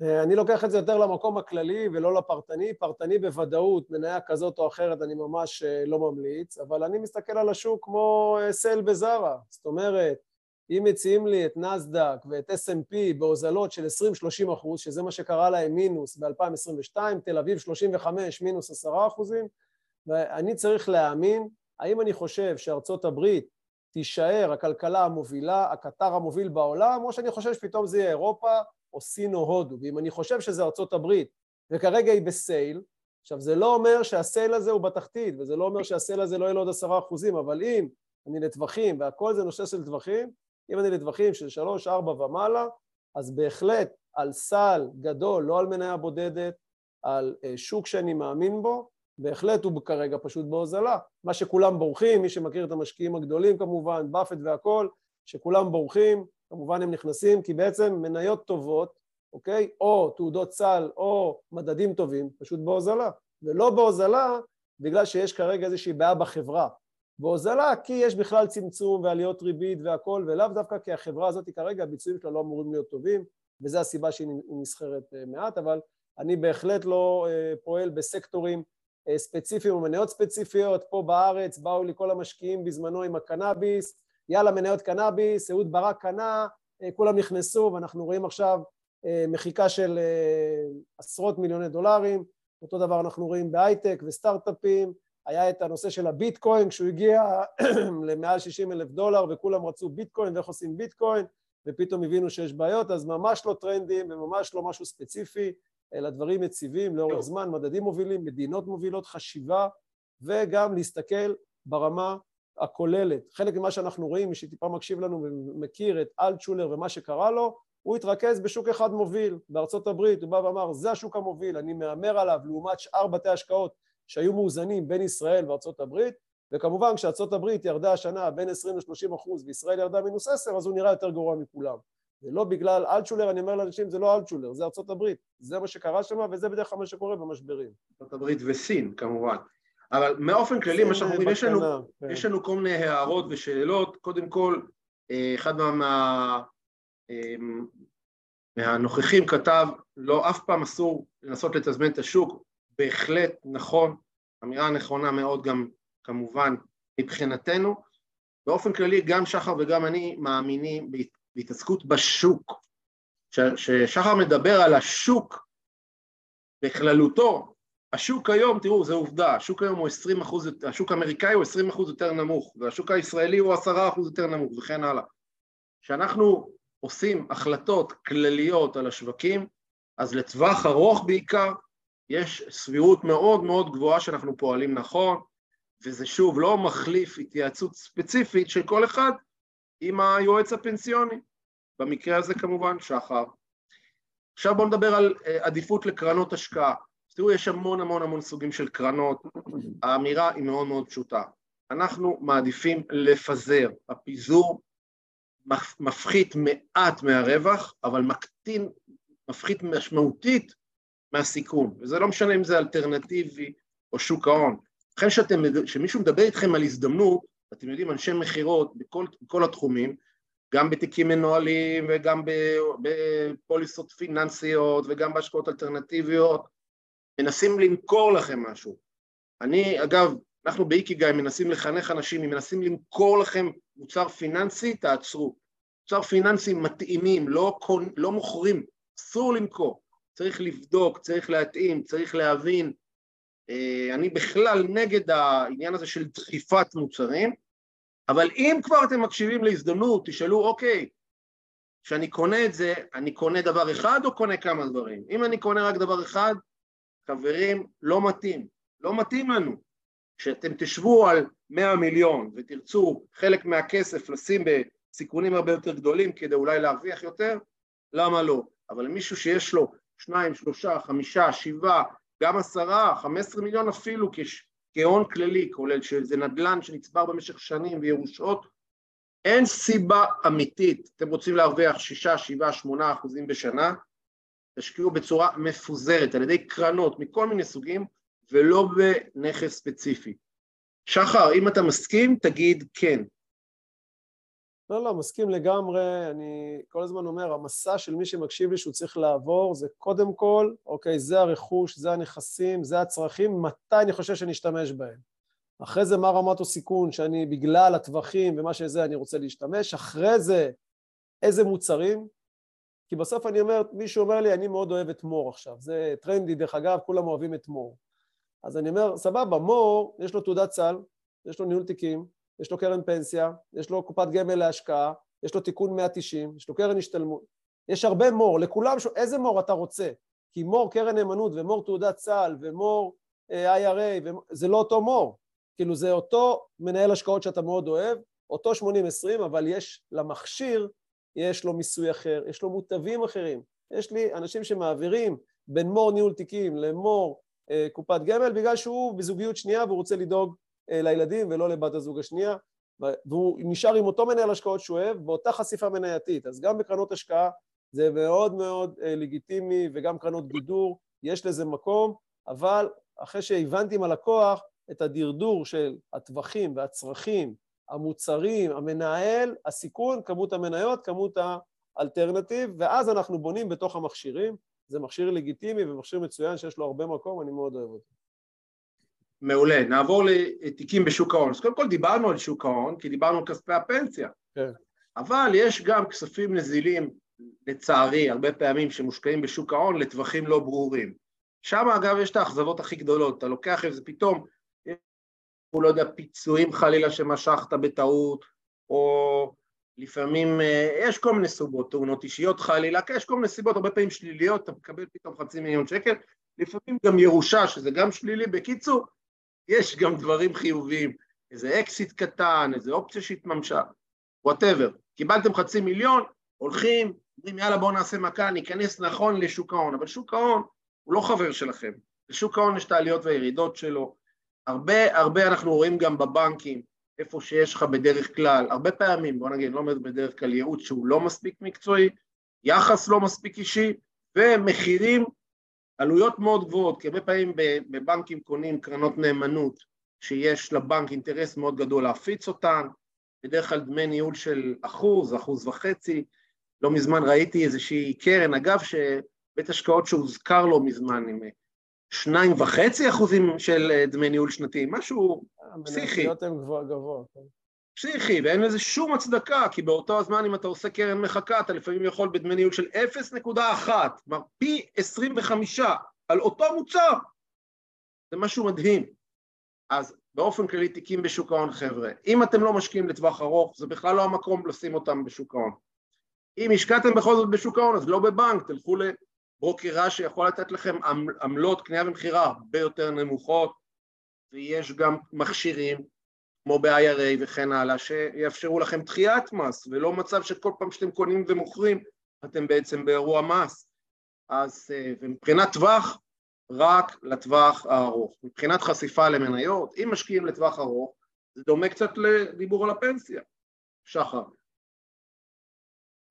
אה, אני לוקח את זה יותר למקום הכללי ולא לפרטני, פרטני בוודאות, מניה כזאת או אחרת אני ממש אה, לא ממליץ, אבל אני מסתכל על השוק כמו אה, סל בזארה, זאת אומרת, אם מציעים לי את נסדק ואת S&P בהוזלות של 20-30 אחוז, שזה מה שקרה להם מינוס ב-2022, תל אביב 35 מינוס 10 אחוזים, ואני צריך להאמין, האם אני חושב שארצות הברית תישאר הכלכלה המובילה, הקטר המוביל בעולם, או שאני חושב שפתאום זה יהיה אירופה או סין או הודו. ואם אני חושב שזה ארצות הברית, וכרגע היא בסייל, עכשיו זה לא אומר שהסייל הזה הוא בתחתית, וזה לא אומר שהסייל הזה לא יהיה לו עוד עשרה אחוזים, אבל אם אני לטווחים, והכל זה נושא של טווחים, אם אני לטווחים של שלוש, ארבע ומעלה, אז בהחלט על סל גדול, לא על מניה בודדת, על אה, שוק שאני מאמין בו, בהחלט הוא כרגע פשוט בהוזלה. מה שכולם בורחים, מי שמכיר את המשקיעים הגדולים כמובן, באפט והכול, שכולם בורחים, כמובן הם נכנסים, כי בעצם מניות טובות, אוקיי? או תעודות סל או מדדים טובים, פשוט בהוזלה. ולא בהוזלה בגלל שיש כרגע איזושהי בעיה בחברה. בהוזלה כי יש בכלל צמצום ועליות ריבית והכול, ולאו דווקא כי החברה הזאת כרגע הביצועים שלה לא אמורים להיות טובים, וזו הסיבה שהיא נסחרת אה, מעט, אבל אני בהחלט לא אה, פועל בסקטורים אה, ספציפיים או מניות ספציפיות, פה בארץ באו לי כל המשקיעים בזמנו עם הקנאביס, יאללה מניות קנאביס, אהוד ברק קנה, כולם נכנסו ואנחנו רואים עכשיו מחיקה של עשרות מיליוני דולרים, אותו דבר אנחנו רואים בהייטק וסטארט-אפים, היה את הנושא של הביטקוין כשהוא הגיע למעל 60 אלף דולר וכולם רצו ביטקוין ואיך עושים ביטקוין ופתאום הבינו שיש בעיות, אז ממש לא טרנדים וממש לא משהו ספציפי, אלא דברים יציבים לאורך זמן, מדדים מובילים, מדינות מובילות, חשיבה, וגם להסתכל ברמה הכוללת. חלק ממה שאנחנו רואים, מי שטיפה מקשיב לנו ומכיר את אלטשולר ומה שקרה לו, הוא התרכז בשוק אחד מוביל בארצות הברית, הוא בא ואמר זה השוק המוביל, אני מהמר עליו לעומת שאר בתי השקעות שהיו מאוזנים בין ישראל וארצות הברית, וכמובן כשארצות הברית ירדה השנה בין 20 ל-30 אחוז וישראל ירדה מינוס 10 אז הוא נראה יותר גרוע מכולם. זה לא בגלל אלטשולר, אני אומר לאנשים זה לא אלטשולר, זה ארצות הברית, זה מה שקרה שם וזה בדרך כלל מה שקורה במשברים. ארצות הברית וסין כמובן, אבל מאופן כללי מה שאנחנו אומרים, יש, כן. יש לנו כל מיני הערות ושאלות, קודם כל אה, אחד מה, מה, אה, מהנוכחים כתב לא אף פעם אסור לנסות לתזמן את השוק, בהחלט נכון, אמירה נכונה מאוד גם כמובן מבחינתנו. באופן כללי גם שחר וגם אני מאמינים בהתעסקות בשוק. כששחר מדבר על השוק בכללותו, השוק היום, תראו, זו עובדה, השוק היום הוא 20 אחוז, השוק האמריקאי הוא 20 אחוז יותר נמוך, והשוק הישראלי הוא 10 אחוז יותר נמוך, וכן הלאה. כשאנחנו עושים החלטות כלליות על השווקים, אז לטווח ארוך בעיקר, יש סבירות מאוד מאוד גבוהה שאנחנו פועלים נכון, וזה שוב לא מחליף התייעצות ספציפית של כל אחד עם היועץ הפנסיוני, במקרה הזה כמובן שחר. עכשיו בואו נדבר על אה, עדיפות לקרנות השקעה. תראו, יש המון המון המון סוגים של קרנות, האמירה היא מאוד מאוד פשוטה. אנחנו מעדיפים לפזר, הפיזור מפחית מעט מהרווח, אבל מקטין, מפחית משמעותית מהסיכון, וזה לא משנה אם זה אלטרנטיבי או שוק ההון. לכן כשמישהו מדבר איתכם על הזדמנות, אתם יודעים, אנשי מכירות בכל, בכל התחומים, גם בתיקים מנוהלים וגם בפוליסות פיננסיות וגם בהשקעות אלטרנטיביות, מנסים למכור לכם משהו. אני, אגב, אנחנו באיקיגאי מנסים לחנך אנשים, אם מנסים למכור לכם מוצר פיננסי, תעצרו. מוצר פיננסי מתאימים, לא, לא מוכרים, אסור למכור. צריך לבדוק, צריך להתאים, צריך להבין. אה, אני בכלל נגד העניין הזה של דחיפת מוצרים, אבל אם כבר אתם מקשיבים להזדמנות, תשאלו, אוקיי, כשאני קונה את זה, אני קונה דבר אחד או קונה כמה דברים? אם אני קונה רק דבר אחד, חברים, לא מתאים, לא מתאים לנו. כשאתם תשבו על 100 מיליון ותרצו חלק מהכסף לשים בסיכונים הרבה יותר גדולים כדי אולי להרוויח יותר, למה לא? אבל מישהו שיש לו שניים, שלושה, חמישה, שבעה, גם עשרה, חמש עשרה מיליון אפילו כהון כללי, כולל שזה נדל"ן שנצבר במשך שנים וירושות, אין סיבה אמיתית, אתם רוצים להרוויח שישה, שבעה, שמונה אחוזים בשנה, תשקיעו בצורה מפוזרת על ידי קרנות מכל מיני סוגים ולא בנכס ספציפי. שחר, אם אתה מסכים, תגיד כן. לא, לא, מסכים לגמרי. אני כל הזמן אומר, המסע של מי שמקשיב לי שהוא צריך לעבור זה קודם כל, אוקיי, זה הרכוש, זה הנכסים, זה הצרכים, מתי אני חושב שנשתמש בהם. אחרי זה מה רמת הסיכון שאני בגלל הטווחים ומה שזה אני רוצה להשתמש, אחרי זה איזה מוצרים, כי בסוף אני אומר, מישהו אומר לי, אני מאוד אוהב את מור עכשיו, זה טרנדי דרך אגב, כולם אוהבים את מור. אז אני אומר, סבבה, מור, יש לו תעודת סל, יש לו ניהול תיקים, יש לו קרן פנסיה, יש לו קופת גמל להשקעה, יש לו תיקון 190, יש לו קרן השתלמות, יש הרבה מור, לכולם, ש... איזה מור אתה רוצה? כי מור קרן נאמנות ומור תעודת צה"ל ומור אה, IRA, ומור, זה לא אותו מור, כאילו זה אותו מנהל השקעות שאתה מאוד אוהב, אותו 80-20, אבל יש למכשיר, יש לו מיסוי אחר, יש לו מוטבים אחרים. יש לי אנשים שמעבירים בין מור ניהול תיקים למור אה, קופת גמל בגלל שהוא בזוגיות שנייה והוא רוצה לדאוג לילדים ולא לבת הזוג השנייה, והוא נשאר עם אותו מנהל השקעות שהוא אוהב באותה חשיפה מנייתית. אז גם בקרנות השקעה זה מאוד מאוד אה, לגיטימי, וגם קרנות גידור, יש לזה מקום, אבל אחרי שהבנתי עם הלקוח את הדרדור של הטווחים והצרכים, המוצרים, המנהל, הסיכון, כמות המניות, כמות האלטרנטיב, ואז אנחנו בונים בתוך המכשירים. זה מכשיר לגיטימי ומכשיר מצוין שיש לו הרבה מקום, אני מאוד אוהב אותו. מעולה. נעבור לתיקים בשוק ההון. אז קודם כל דיברנו על שוק ההון, כי דיברנו על כספי הפנסיה. כן. אבל יש גם כספים נזילים, לצערי, הרבה פעמים שמושקעים בשוק ההון לטווחים לא ברורים. שם אגב יש את האכזבות הכי גדולות, אתה לוקח איזה פתאום, הוא לא יודע, פיצויים חלילה שמשכת בטעות, או לפעמים, אה, יש כל מיני סוגות, תאונות אישיות חלילה, כן, יש כל מיני סיבות, הרבה פעמים שליליות, אתה מקבל פתאום חצי מיליון שקל, לפעמים גם ירושה, שזה גם שלילי, בקיצור, יש גם דברים חיוביים, איזה אקסיט קטן, איזה אופציה שהתממשה, whatever, קיבלתם חצי מיליון, הולכים, אומרים יאללה בואו נעשה מכה, ניכנס נכון לשוק ההון, אבל שוק ההון הוא לא חבר שלכם, לשוק ההון יש את העליות והירידות שלו, הרבה הרבה אנחנו רואים גם בבנקים, איפה שיש לך בדרך כלל, הרבה פעמים, בוא נגיד, לא אומר בדרך כלל ייעוץ שהוא לא מספיק מקצועי, יחס לא מספיק אישי, ומחירים, עלויות מאוד גבוהות, כי הרבה פעמים בבנקים קונים קרנות נאמנות, שיש לבנק אינטרס מאוד גדול להפיץ אותן, בדרך כלל דמי ניהול של אחוז, אחוז וחצי, לא מזמן ראיתי איזושהי קרן, אגב, שבית השקעות שהוזכר לא מזמן, עם שניים וחצי אחוזים של אה, דמי ניהול שנתיים, משהו פסיכי. המניות הן גבוהות. פסיכי, ואין לזה שום הצדקה, כי באותו הזמן אם אתה עושה קרן מחקה, אתה לפעמים יכול בדמי ניהול של 0.1, כלומר פי 25 על אותו מוצר. זה משהו מדהים. אז באופן כללי תיקים בשוק ההון, חבר'ה, אם אתם לא משקיעים לטווח ארוך, זה בכלל לא המקום לשים אותם בשוק ההון. אם השקעתם בכל זאת בשוק ההון, אז לא בבנק, תלכו ברוקרה שיכול לתת לכם עמלות קנייה ומכירה הרבה יותר נמוכות ויש גם מכשירים כמו ב-IRA וכן הלאה שיאפשרו לכם דחיית מס ולא מצב שכל פעם שאתם קונים ומוכרים אתם בעצם באירוע מס. אז אה, מבחינת טווח רק לטווח הארוך. מבחינת חשיפה למניות אם משקיעים לטווח ארוך זה דומה קצת לדיבור על הפנסיה. שחר.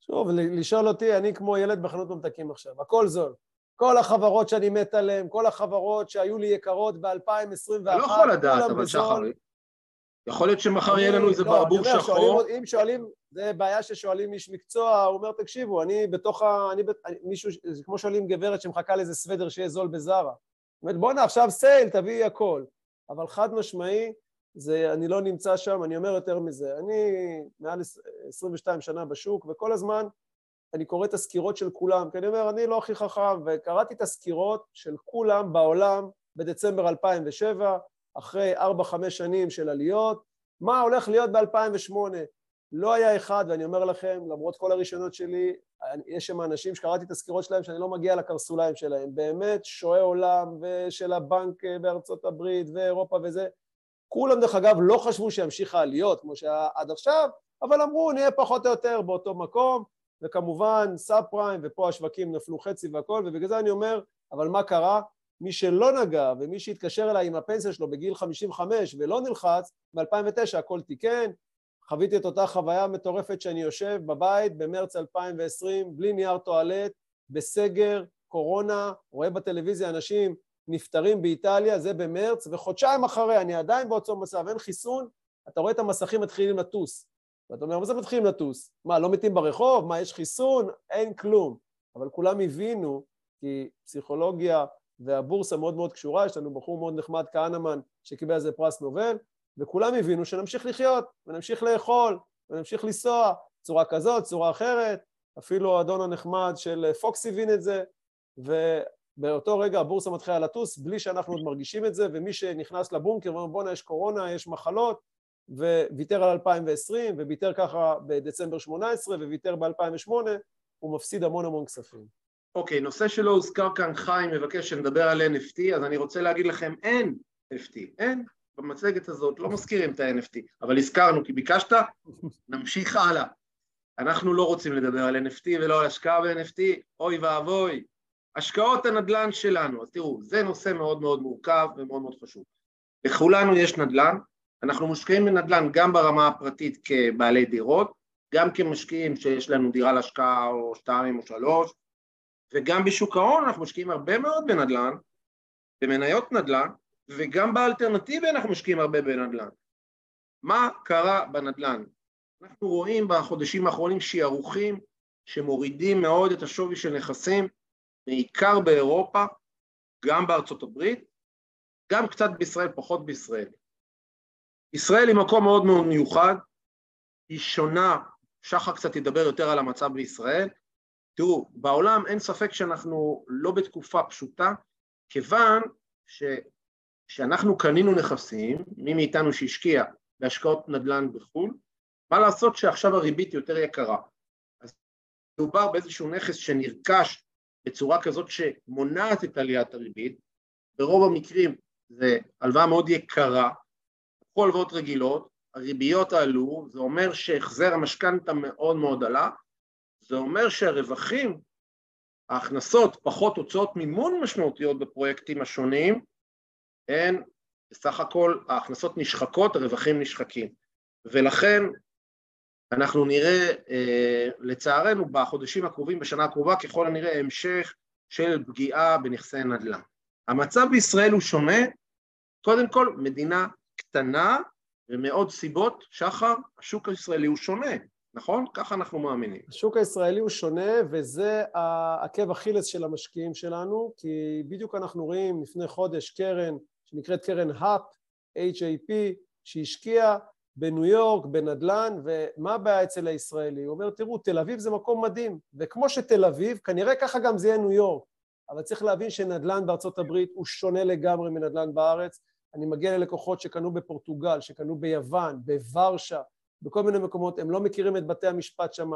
שוב, לשאול אותי, אני כמו ילד בחנות ממתקים עכשיו, הכל זול. כל החברות שאני מת עליהן, כל החברות שהיו לי יקרות ב-2021, אתה לא יכול לדעת, אבל שחר, יכול להיות שמחר יהיה לנו איזה לא, ברבור שחור. אם שואלים, זה בעיה ששואלים איש מקצוע, הוא אומר, תקשיבו, אני בתוך ה... אני, מישהו, זה כמו שואלים גברת שמחכה לאיזה סוודר שיהיה זול בזארה. זאת אומרת, בואנה, עכשיו סייל, תביאי הכל. אבל חד משמעי, זה, אני לא נמצא שם, אני אומר יותר מזה, אני מעל 22 שנה בשוק וכל הזמן אני קורא את הסקירות של כולם, כי אני אומר, אני לא הכי חכם, וקראתי את הסקירות של כולם בעולם בדצמבר 2007, אחרי 4-5 שנים של עליות, מה הולך להיות ב-2008. לא היה אחד, ואני אומר לכם, למרות כל הרישיונות שלי, יש שם אנשים שקראתי את הסקירות שלהם שאני לא מגיע לקרסוליים שלהם, באמת שועי עולם ושל הבנק בארצות הברית ואירופה וזה, כולם דרך אגב לא חשבו שימשיך העליות כמו שהיה עד עכשיו, אבל אמרו נהיה פחות או יותר באותו מקום, וכמובן סאב פריים ופה השווקים נפלו חצי והכל, ובגלל זה אני אומר, אבל מה קרה? מי שלא נגע ומי שהתקשר אליי עם הפנסיה שלו בגיל 55 ולא נלחץ, ב-2009 הכל תיקן, חוויתי את אותה חוויה מטורפת שאני יושב בבית במרץ 2020 בלי נייר טואלט, בסגר, קורונה, רואה בטלוויזיה אנשים נפטרים באיטליה, זה במרץ, וחודשיים אחרי, אני עדיין באותו מצב, אין חיסון, אתה רואה את המסכים מתחילים לטוס. ואתה אומר, מה זה מתחילים לטוס? מה, לא מתים ברחוב? מה, יש חיסון? אין כלום. אבל כולם הבינו, כי פסיכולוגיה והבורסה מאוד מאוד קשורה, יש לנו בחור מאוד נחמד, כהנמן, שקיבל על זה פרס נובל, וכולם הבינו שנמשיך לחיות, ונמשיך לאכול, ונמשיך לנסוע, צורה כזאת, צורה אחרת, אפילו האדון הנחמד של פוקס הבין את זה, באותו רגע הבורסה מתחילה לטוס בלי שאנחנו עוד מרגישים את זה, ומי שנכנס לבונקר ואומר בואנה יש קורונה, יש מחלות, וויתר על 2020, וויתר ככה בדצמבר 18, וויתר ב-2008, הוא מפסיד המון המון כספים. אוקיי, okay, נושא שלא הוזכר כאן, חיים מבקש שנדבר על NFT, אז אני רוצה להגיד לכם, אין NFT, אין. במצגת הזאת לא מזכירים את ה-NFT, אבל הזכרנו כי ביקשת, נמשיך הלאה. אנחנו לא רוצים לדבר על NFT ולא על השקעה ב-NFT, אוי ואבוי, השקעות הנדל"ן שלנו, אז תראו, זה נושא מאוד מאוד מורכב ומאוד מאוד חשוב. לכולנו יש נדל"ן, אנחנו מושקעים בנדל"ן גם ברמה הפרטית כבעלי דירות, גם כמשקיעים שיש לנו דירה להשקעה או שתיים או שלוש, וגם בשוק ההון אנחנו משקיעים הרבה מאוד בנדל"ן, במניות נדל"ן, וגם באלטרנטיבי אנחנו משקיעים הרבה בנדל"ן. מה קרה בנדל"ן? אנחנו רואים בחודשים האחרונים שערוכים שמורידים מאוד את השווי של נכסים, בעיקר באירופה, גם בארצות הברית, גם קצת בישראל, פחות בישראל. ישראל היא מקום מאוד מאוד מיוחד, היא שונה, שחר קצת ידבר יותר על המצב בישראל. תראו, בעולם אין ספק שאנחנו לא בתקופה פשוטה, כיוון ש, שאנחנו קנינו נכסים, מי מאיתנו שהשקיע בהשקעות נדל"ן בחו"ל, מה לעשות שעכשיו הריבית יותר יקרה. אז מדובר באיזשהו נכס שנרכש בצורה כזאת שמונעת את עליית הריבית, ברוב המקרים זה הלוואה מאוד יקרה, כל הלוואות רגילות, הריביות עלו, זה אומר שהחזר המשכנתה מאוד מאוד עלה, זה אומר שהרווחים, ההכנסות, פחות הוצאות מימון משמעותיות בפרויקטים השונים, הן בסך הכל ההכנסות נשחקות, הרווחים נשחקים. ולכן אנחנו נראה, אה, לצערנו, בחודשים הקרובים, בשנה הקרובה, ככל הנראה המשך של פגיעה בנכסי נדל"ן. המצב בישראל הוא שונה, קודם כל, מדינה קטנה, ומעוד סיבות, שחר, השוק הישראלי הוא שונה, נכון? ככה אנחנו מאמינים. השוק הישראלי הוא שונה, וזה עקב אכילס של המשקיעים שלנו, כי בדיוק אנחנו רואים לפני חודש קרן שנקראת קרן האפ, HAP, שהשקיעה בניו יורק, בנדל"ן, ומה הבעיה אצל הישראלי? הוא אומר, תראו, תל אביב זה מקום מדהים, וכמו שתל אביב, כנראה ככה גם זה יהיה ניו יורק, אבל צריך להבין שנדל"ן בארצות הברית הוא שונה לגמרי מנדל"ן בארץ. אני מגיע ללקוחות שקנו בפורטוגל, שקנו ביוון, בוורשה, בכל מיני מקומות, הם לא מכירים את בתי המשפט שם,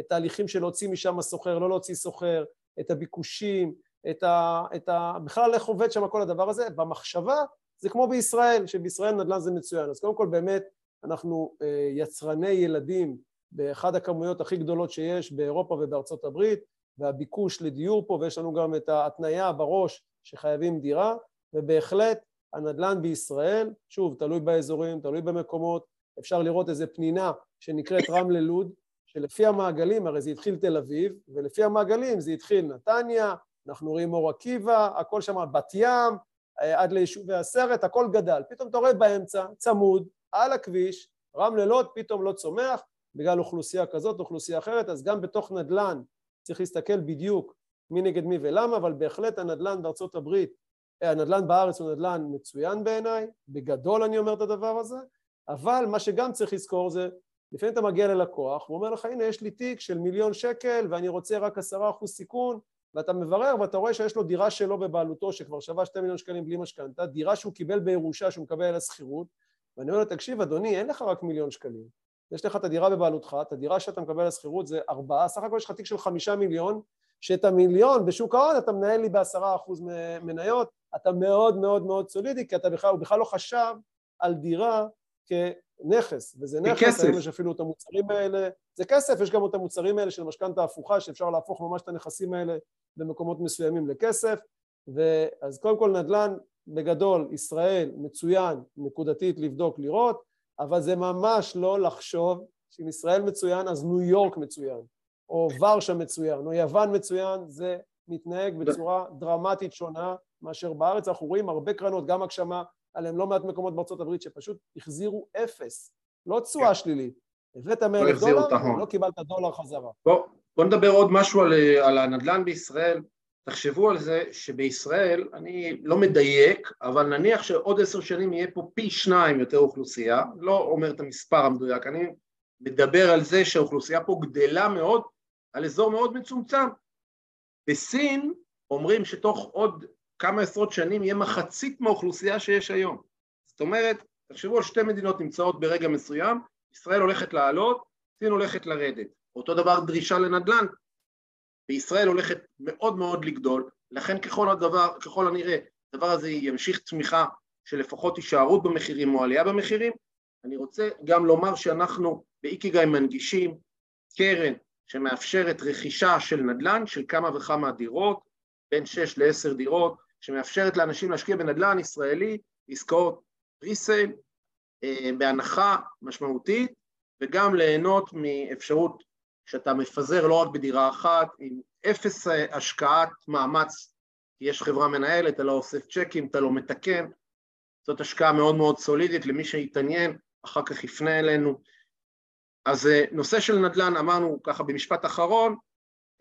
את ההליכים של להוציא משם סוחר, לא להוציא סוחר, את הביקושים, את ה... את ה בכלל איך עובד שם כל הדבר הזה, במחשבה זה כמו בישראל, שבישראל נדל"ן זה מצוין. אז קודם כל באמת אנחנו אה, יצרני ילדים באחד הכמויות הכי גדולות שיש באירופה ובארצות הברית, והביקוש לדיור פה, ויש לנו גם את ההתניה בראש שחייבים דירה, ובהחלט הנדל"ן בישראל, שוב, תלוי באזורים, תלוי במקומות, אפשר לראות איזה פנינה שנקראת רמלה לוד, שלפי המעגלים, הרי זה התחיל תל אביב, ולפי המעגלים זה התחיל נתניה, אנחנו רואים אור עקיבא, הכל שם בת ים, אה, עד ליישובי הסרט, הכל גדל. פתאום אתה רואה באמצע, צמוד, על הכביש, רמלה לוד פתאום לא צומח, בגלל אוכלוסייה כזאת, אוכלוסייה אחרת, אז גם בתוך נדל"ן צריך להסתכל בדיוק מי נגד מי ולמה, אבל בהחלט הנדל"ן בארצות הברית, אה, הנדל"ן בארץ הוא נדל"ן מצוין בעיניי, בגדול אני אומר את הדבר הזה, אבל מה שגם צריך לזכור זה, לפעמים אתה מגיע ללקוח, הוא אומר לך, הנה יש לי תיק של מיליון שקל ואני רוצה רק עשרה אחוז סיכון, ואתה מברר ואתה רואה שיש לו דירה שלו בבעלותו שכבר שווה שתי מיליון שקלים בלי משכנתה, דירה שהוא קיבל בירושה שהוא מקבל על השכירות, ואני אומר לו, תקשיב אדוני, אין לך רק מיליון שקלים, יש לך את הדירה בבעלותך, את הדירה שאתה מקבל לשכירות זה ארבעה, סך הכל יש לך תיק של חמישה מיליון, שאת המיליון בשוק ההון אתה מנהל לי בעשרה אחוז מניות, אתה מאוד מאוד מאוד סולידי, כי אתה בכלל, הוא בכלל לא חשב על דירה כנכס, וזה נכס, היום יש אפילו את המוצרים האלה, זה כסף, יש גם את המוצרים האלה של משכנתה הפוכה, שאפשר להפוך ממש את הנכסים האלה במקומות מסוימים לכסף, ואז קודם כל נדל"ן בגדול, ישראל מצוין נקודתית לבדוק, לראות, אבל זה ממש לא לחשוב שאם ישראל מצוין אז ניו יורק מצוין, או ורשה מצוין, או יוון מצוין, זה מתנהג בצורה דרמטית שונה מאשר בארץ. אנחנו רואים הרבה קרנות, גם הגשמה, עליהם לא מעט מקומות בארצות הברית שפשוט החזירו אפס, לא תשואה כן. שלילית. הבאת מאה אלף דולר, לא קיבלת דולר חזרה. בוא, בוא נדבר עוד משהו על, על הנדל"ן בישראל. תחשבו על זה שבישראל, אני לא מדייק, אבל נניח שעוד עשר שנים יהיה פה פי שניים יותר אוכלוסייה, לא אומר את המספר המדויק, אני מדבר על זה שהאוכלוסייה פה גדלה מאוד על אזור מאוד מצומצם. בסין אומרים שתוך עוד כמה עשרות שנים יהיה מחצית מהאוכלוסייה שיש היום. זאת אומרת, תחשבו על שתי מדינות נמצאות ברגע מסוים, ישראל הולכת לעלות, סין הולכת לרדת. אותו דבר דרישה לנדל"ן, בישראל הולכת מאוד מאוד לגדול, לכן ככל הדבר, ככל הנראה, הדבר הזה ימשיך צמיחה של לפחות הישארות במחירים או עלייה במחירים. אני רוצה גם לומר שאנחנו באיקיגאי מנגישים קרן שמאפשרת רכישה של נדל"ן של כמה וכמה דירות, בין 6 ל-10 דירות, שמאפשרת לאנשים להשקיע בנדל"ן ישראלי, עסקאות ריסייל, אה, בהנחה משמעותית, וגם ליהנות מאפשרות שאתה מפזר לא רק בדירה אחת, עם אפס השקעת מאמץ, כי יש חברה מנהלת, אתה לא אוסף צ'קים, אתה לא מתקן, זאת השקעה מאוד מאוד סולידית למי שיתעניין, אחר כך יפנה אלינו. אז אה, נושא של נדל"ן, אמרנו ככה במשפט אחרון,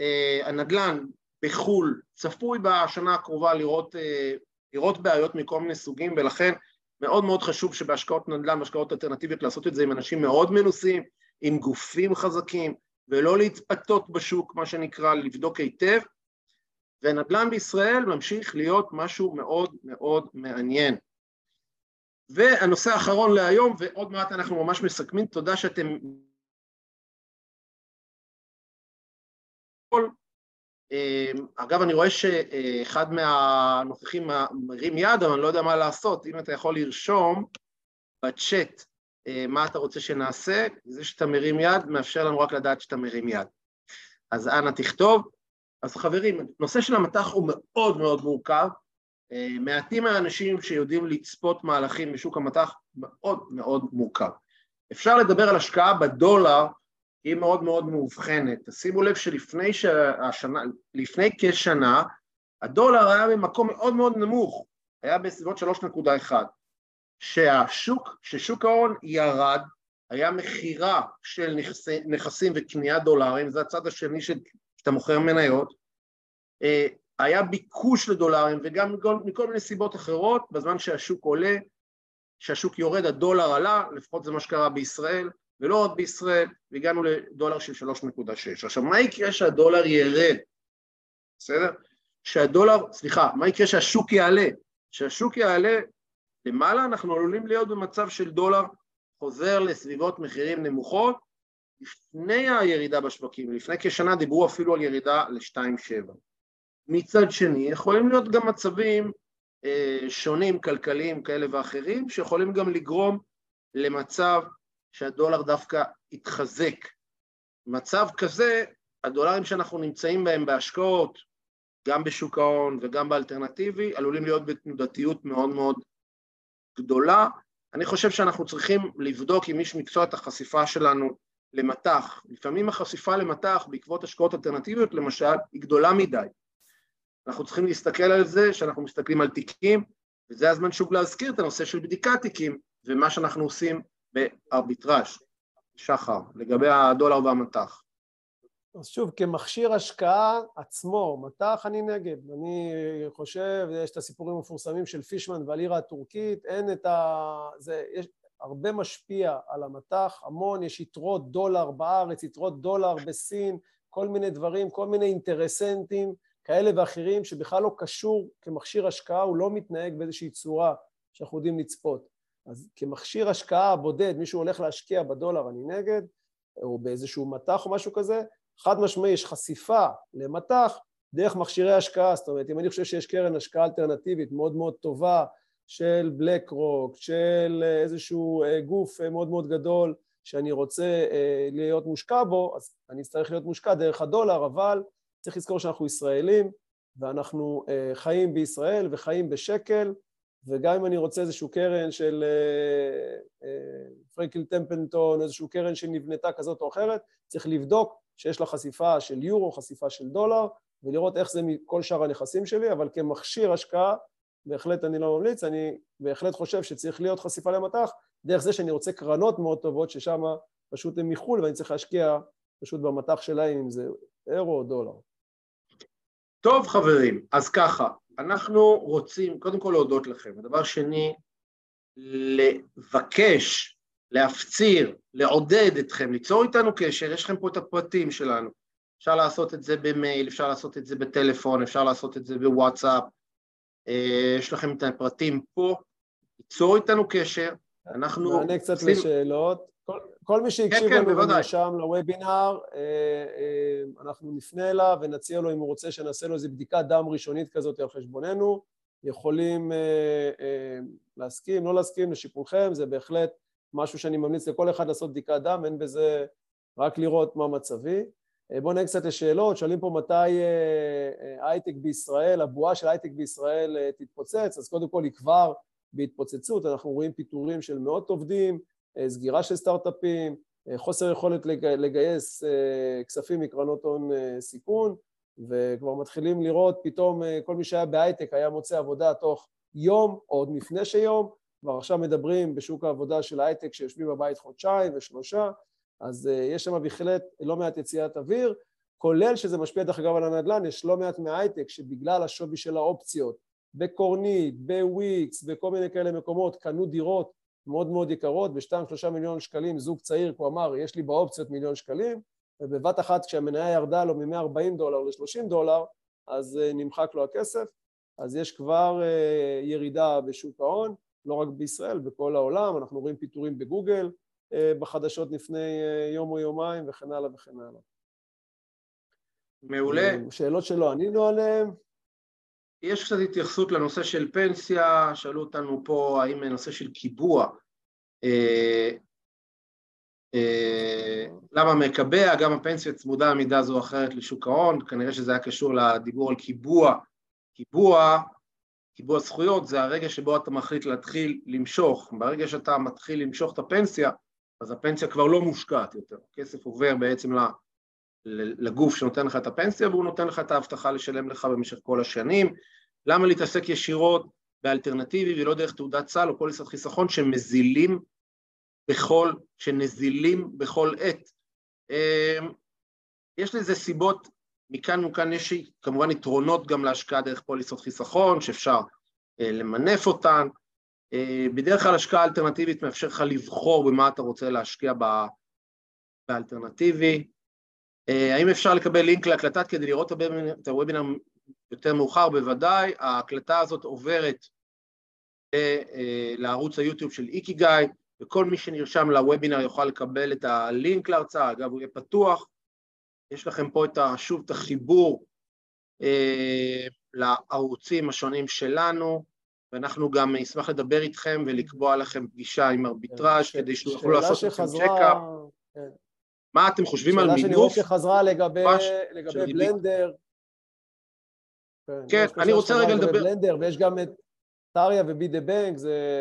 אה, הנדל"ן בחו"ל צפוי בשנה הקרובה לראות, אה, לראות בעיות מכל מיני סוגים, ולכן מאוד מאוד חשוב שבהשקעות נדל"ן, בהשקעות אלטרנטיביות, לעשות את זה עם אנשים מאוד מנוסים, עם גופים חזקים, ולא להתפתות בשוק, מה שנקרא, לבדוק היטב, ונדל"ן בישראל ממשיך להיות משהו מאוד מאוד מעניין. והנושא האחרון להיום, ועוד מעט אנחנו ממש מסכמים, תודה שאתם... אגב, אני רואה שאחד מהנוכחים מרים יד, אבל אני לא יודע מה לעשות, אם אתה יכול לרשום בצ'אט מה אתה רוצה שנעשה, זה שאתה מרים יד מאפשר לנו רק לדעת שאתה מרים יד. אז אנא תכתוב. אז חברים, נושא של המטח הוא מאוד מאוד מורכב, מעטים האנשים שיודעים לצפות מהלכים בשוק המטח מאוד מאוד מורכב. אפשר לדבר על השקעה בדולר, היא מאוד מאוד מאובחנת. שימו לב שלפני שהשנה, לפני כשנה, הדולר היה במקום מאוד מאוד נמוך, היה בסביבות 3.1. שהשוק, ששוק ההון ירד, היה מכירה של נכסי, נכסים וקניית דולרים, זה הצד השני שאתה מוכר מניות, אה, היה ביקוש לדולרים וגם מכל, מכל מיני סיבות אחרות, בזמן שהשוק עולה, שהשוק יורד, הדולר עלה, לפחות זה מה שקרה בישראל, ולא עוד בישראל, והגענו לדולר של 3.6. עכשיו, מה יקרה שהדולר ירד? בסדר? שהדולר, סליחה, מה יקרה שהשוק יעלה? שהשוק יעלה למעלה, אנחנו עלולים להיות במצב של דולר חוזר לסביבות מחירים נמוכות, לפני הירידה בשווקים, לפני כשנה דיברו אפילו על ירידה ל-2.7. מצד שני, יכולים להיות גם מצבים אה, שונים, כלכליים כאלה ואחרים, שיכולים גם לגרום למצב שהדולר דווקא יתחזק. מצב כזה, הדולרים שאנחנו נמצאים בהם בהשקעות, גם בשוק ההון וגם באלטרנטיבי, עלולים להיות בתנודתיות מאוד מאוד גדולה. אני חושב שאנחנו צריכים לבדוק עם איש מקצוע את החשיפה שלנו למטח. לפעמים החשיפה למטח בעקבות השקעות אלטרנטיביות למשל היא גדולה מדי. אנחנו צריכים להסתכל על זה שאנחנו מסתכלים על תיקים, וזה הזמן שוב להזכיר את הנושא של בדיקת תיקים ומה שאנחנו עושים בארביטראז'. שחר, לגבי הדולר והמטח. אז שוב, כמכשיר השקעה עצמו, מטח אני נגד. אני חושב, יש את הסיפורים המפורסמים של פישמן והלירה הטורקית, אין את ה... זה, יש הרבה משפיע על המטח, המון, יש יתרות דולר בארץ, יתרות דולר בסין, כל מיני דברים, כל מיני אינטרסנטים כאלה ואחרים שבכלל לא קשור כמכשיר השקעה, הוא לא מתנהג באיזושהי צורה שאנחנו יודעים לצפות. אז כמכשיר השקעה בודד, מישהו הולך להשקיע בדולר, אני נגד, או באיזשהו מטח או משהו כזה, חד משמעי יש חשיפה למטח דרך מכשירי השקעה, זאת אומרת אם אני חושב שיש קרן השקעה אלטרנטיבית מאוד מאוד טובה של בלק רוק, של איזשהו אה, גוף אה, מאוד מאוד גדול שאני רוצה אה, להיות מושקע בו, אז אני אצטרך להיות מושקע דרך הדולר, אבל צריך לזכור שאנחנו ישראלים ואנחנו חיים בישראל וחיים בשקל וגם אם אני רוצה איזשהו קרן של פרנקל טמפלטון, איזשהו קרן שנבנתה כזאת או אחרת, צריך לבדוק שיש לה חשיפה של יורו, חשיפה של דולר, ולראות איך זה מכל שאר הנכסים שלי, אבל כמכשיר השקעה, בהחלט אני לא ממליץ, אני בהחלט חושב שצריך להיות חשיפה למטח, דרך זה שאני רוצה קרנות מאוד טובות, ששם פשוט הם מחו"ל ואני צריך להשקיע פשוט במטח שלהם, אם זה אירו או דולר. טוב חברים, אז ככה, אנחנו רוצים קודם כל להודות לכם. הדבר שני, לבקש להפציר, לעודד אתכם, ליצור איתנו קשר, יש לכם פה את הפרטים שלנו. אפשר לעשות את זה במייל, אפשר לעשות את זה בטלפון, אפשר לעשות את זה בוואטסאפ, אה, יש לכם את הפרטים פה, ליצור איתנו קשר, אנחנו... נענה קצת עושים... לשאלות. כל, מי שהקשיב כן, לנו כן, ונרשם לוובינר, אה, אה, אנחנו נפנה אליו ונציע לו אם הוא רוצה שנעשה לו איזו בדיקת דם ראשונית כזאת על חשבוננו, יכולים להסכים, לא להסכים, לשיפולכם, זה בהחלט משהו שאני ממליץ לכל אחד לעשות בדיקת דם, אין בזה רק לראות מה מצבי. אה, בואו נהיה קצת לשאלות, שואלים פה מתי אה, אה, הייטק בישראל, הבועה של הייטק בישראל תתפוצץ, אז קודם כל היא כבר בהתפוצצות, אנחנו רואים פיטורים של מאות עובדים, סגירה של סטארט-אפים, חוסר יכולת לגייס כספים מקרנות הון סיכון, וכבר מתחילים לראות פתאום כל מי שהיה בהייטק היה מוצא עבודה תוך יום או עוד לפני שיום, כבר עכשיו מדברים בשוק העבודה של ההייטק שיושבים בבית חודשיים ושלושה, אז יש שם בהחלט לא מעט יציאת אוויר, כולל שזה משפיע דרך אגב על הנדל"ן, יש לא מעט מההייטק שבגלל השווי של האופציות בקורנית, בוויקס, בכל מיני כאלה מקומות, קנו דירות מאוד מאוד יקרות, בשתיים שלושה מיליון שקלים זוג צעיר, הוא אמר, יש לי באופציות מיליון שקלים, ובבת אחת כשהמניה ירדה לו מ-140 דולר ל-30 דולר, אז אה, נמחק לו הכסף, אז יש כבר אה, ירידה בשוק ההון, לא רק בישראל, בכל העולם, אנחנו רואים פיטורים בגוגל אה, בחדשות לפני יום או יומיים וכן הלאה וכן הלאה. מעולה. שאלות שלא ענינו עליהן. יש קצת התייחסות לנושא של פנסיה, שאלו אותנו פה האם נושא של קיבוע, אה, אה, למה מקבע, גם הפנסיה צמודה מידה זו או אחרת לשוק ההון, כנראה שזה היה קשור לדיבור על קיבוע. קיבוע, קיבוע זכויות זה הרגע שבו אתה מחליט להתחיל למשוך, ברגע שאתה מתחיל למשוך את הפנסיה, אז הפנסיה כבר לא מושקעת יותר, הכסף עובר בעצם לגוף שנותן לך את הפנסיה והוא נותן לך את ההבטחה לשלם לך במשך כל השנים. למה להתעסק ישירות באלטרנטיבי ולא דרך תעודת סל או פוליסת חיסכון שמזילים בכל, שנזילים בכל עת? אמ, יש לזה סיבות, מכאן ומכאן יש כמובן יתרונות גם להשקעה דרך פוליסות חיסכון, שאפשר אה, למנף אותן. אה, בדרך כלל השקעה אלטרנטיבית מאפשר לך לבחור במה אתה רוצה להשקיע באלטרנטיבי. אה, האם אפשר לקבל לינק להקלטת כדי לראות את הוובינר יותר מאוחר? בוודאי, ההקלטה הזאת עוברת אה, לערוץ היוטיוב של איקיגאי, וכל מי שנרשם לוובינר יוכל לקבל את הלינק להרצאה, אגב הוא יהיה פתוח, יש לכם פה את, שוב את החיבור אה, לערוצים השונים שלנו, ואנחנו גם נשמח לדבר איתכם ולקבוע לכם פגישה עם ארביטראז' כן, כדי שיוכלו לעשות לכם check-up. מה אתם חושבים על מינוף? שאלה שאני רואה שחזרה לגבי, לגבי בלנדר. כן, כן אני רוצה רגע לדבר... בלנדר, ויש גם את טריה ובי דה בנק,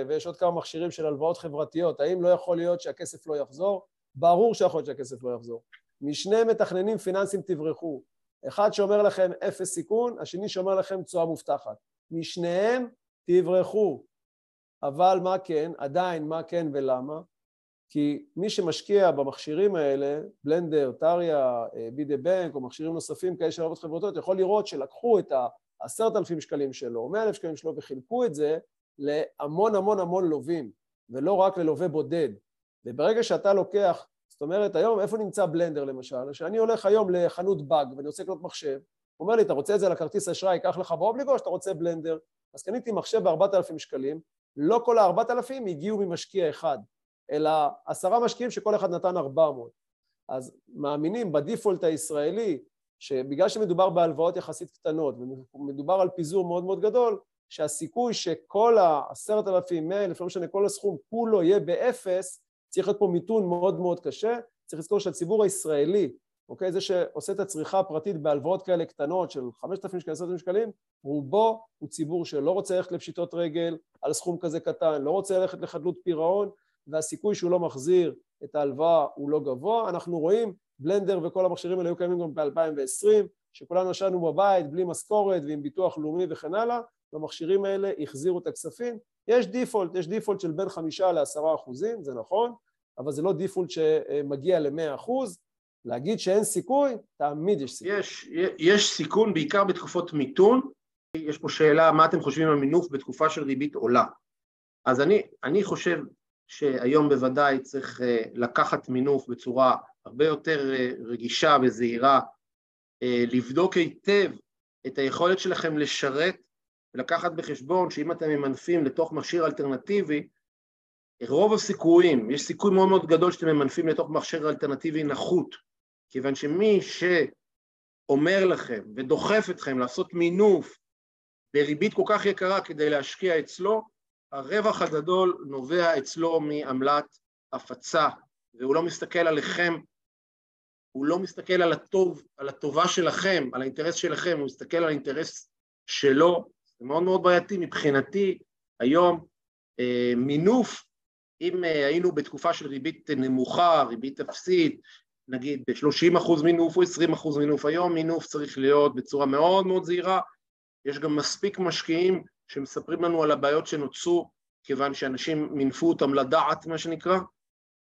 ויש עוד כמה מכשירים של הלוואות חברתיות. האם לא יכול להיות שהכסף לא יחזור? ברור שיכול להיות שהכסף לא יחזור. משני מתכננים פיננסיים תברחו. אחד שאומר לכם אפס סיכון, השני שאומר לכם תשואה מובטחת. משניהם תברחו. אבל מה כן, עדיין מה כן ולמה? כי מי שמשקיע במכשירים האלה, בלנדר, טריה, בידי בנק או מכשירים נוספים כאלה של ערבות חברתיות, יכול לראות שלקחו את העשרת אלפים שקלים שלו, מאה אלף שקלים שלו, וחילקו את זה להמון המון המון לווים, ולא רק ללווה בודד. וברגע שאתה לוקח, זאת אומרת, היום איפה נמצא בלנדר למשל? כשאני הולך היום לחנות באג ואני רוצה לקנות מחשב, הוא אומר לי, אתה רוצה את זה לכרטיס אשראי, קח לך באובליגו, או שאתה רוצה בלנדר? אז קניתי מחשב בארבעת אלפים שקלים, לא כל הארבעת אלפים הגיעו ממשקיע אחד. אלא עשרה משקיעים שכל אחד נתן ארבע מאות. אז מאמינים בדיפולט הישראלי, שבגלל שמדובר בהלוואות יחסית קטנות ומדובר על פיזור מאוד מאוד גדול, שהסיכוי שכל העשרת אלפים, מאה אלף, לא משנה, כל הסכום כולו יהיה באפס, צריך להיות פה מיתון מאוד מאוד קשה. צריך לזכור שהציבור הישראלי, אוקיי, זה שעושה את הצריכה הפרטית בהלוואות כאלה קטנות של חמשת אלפים שקלים, עשרת אלפים שקלים, רובו הוא ציבור שלא רוצה ללכת לפשיטות רגל על סכום כזה קטן, לא רוצה ללכת לחדלות פירעון, והסיכוי שהוא לא מחזיר את ההלוואה הוא לא גבוה. אנחנו רואים, בלנדר וכל המכשירים האלה היו קיימים גם ב-2020, שכולנו ישנו בבית בלי משכורת ועם ביטוח לאומי וכן הלאה, והמכשירים האלה החזירו את הכספים. יש דיפולט, יש דיפולט של בין חמישה לעשרה אחוזים, זה נכון, אבל זה לא דיפולט שמגיע למאה אחוז. להגיד שאין סיכוי, תמיד יש סיכוי. יש, יש סיכון בעיקר בתקופות מיתון. יש פה שאלה, מה אתם חושבים על מינוף בתקופה של ריבית עולה? אז אני, אני חושב שהיום בוודאי צריך אה, לקחת מינוף בצורה הרבה יותר אה, רגישה וזהירה, אה, לבדוק היטב את היכולת שלכם לשרת ולקחת בחשבון שאם אתם ממנפים לתוך מכשיר אלטרנטיבי, רוב הסיכויים, יש סיכוי מאוד מאוד גדול שאתם ממנפים לתוך מכשיר אלטרנטיבי נחות, כיוון שמי שאומר לכם ודוחף אתכם לעשות מינוף בריבית כל כך יקרה כדי להשקיע אצלו, הרווח הגדול נובע אצלו מעמלת הפצה, והוא לא מסתכל עליכם, הוא לא מסתכל על הטוב, על הטובה שלכם, על האינטרס שלכם, הוא מסתכל על האינטרס שלו, זה מאוד מאוד בעייתי מבחינתי, היום אה, מינוף, אם אה, היינו בתקופה של ריבית נמוכה, ריבית אפסית, נגיד ב-30% מינוף או 20% מינוף, היום מינוף צריך להיות בצורה מאוד מאוד זהירה, יש גם מספיק משקיעים שמספרים לנו על הבעיות שנוצרו כיוון שאנשים מינפו אותם לדעת, מה שנקרא,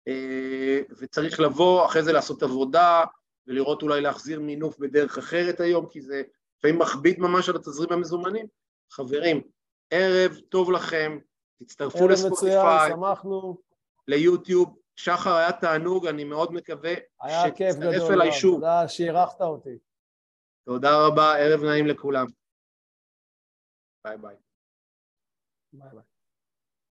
אה, וצריך לבוא אחרי זה לעשות עבודה ולראות אולי להחזיר מינוף בדרך אחרת היום, כי זה לפעמים מכביד ממש על התזרים המזומנים. חברים, ערב טוב לכם, תצטרפו לספוטיפיי. ליוטיוב. שחר, היה תענוג, אני מאוד מקווה שתצטרף אליי שוב. תודה שאירחת אותי. תודה רבה, ערב נעים לכולם. Bye bye. Bye bye.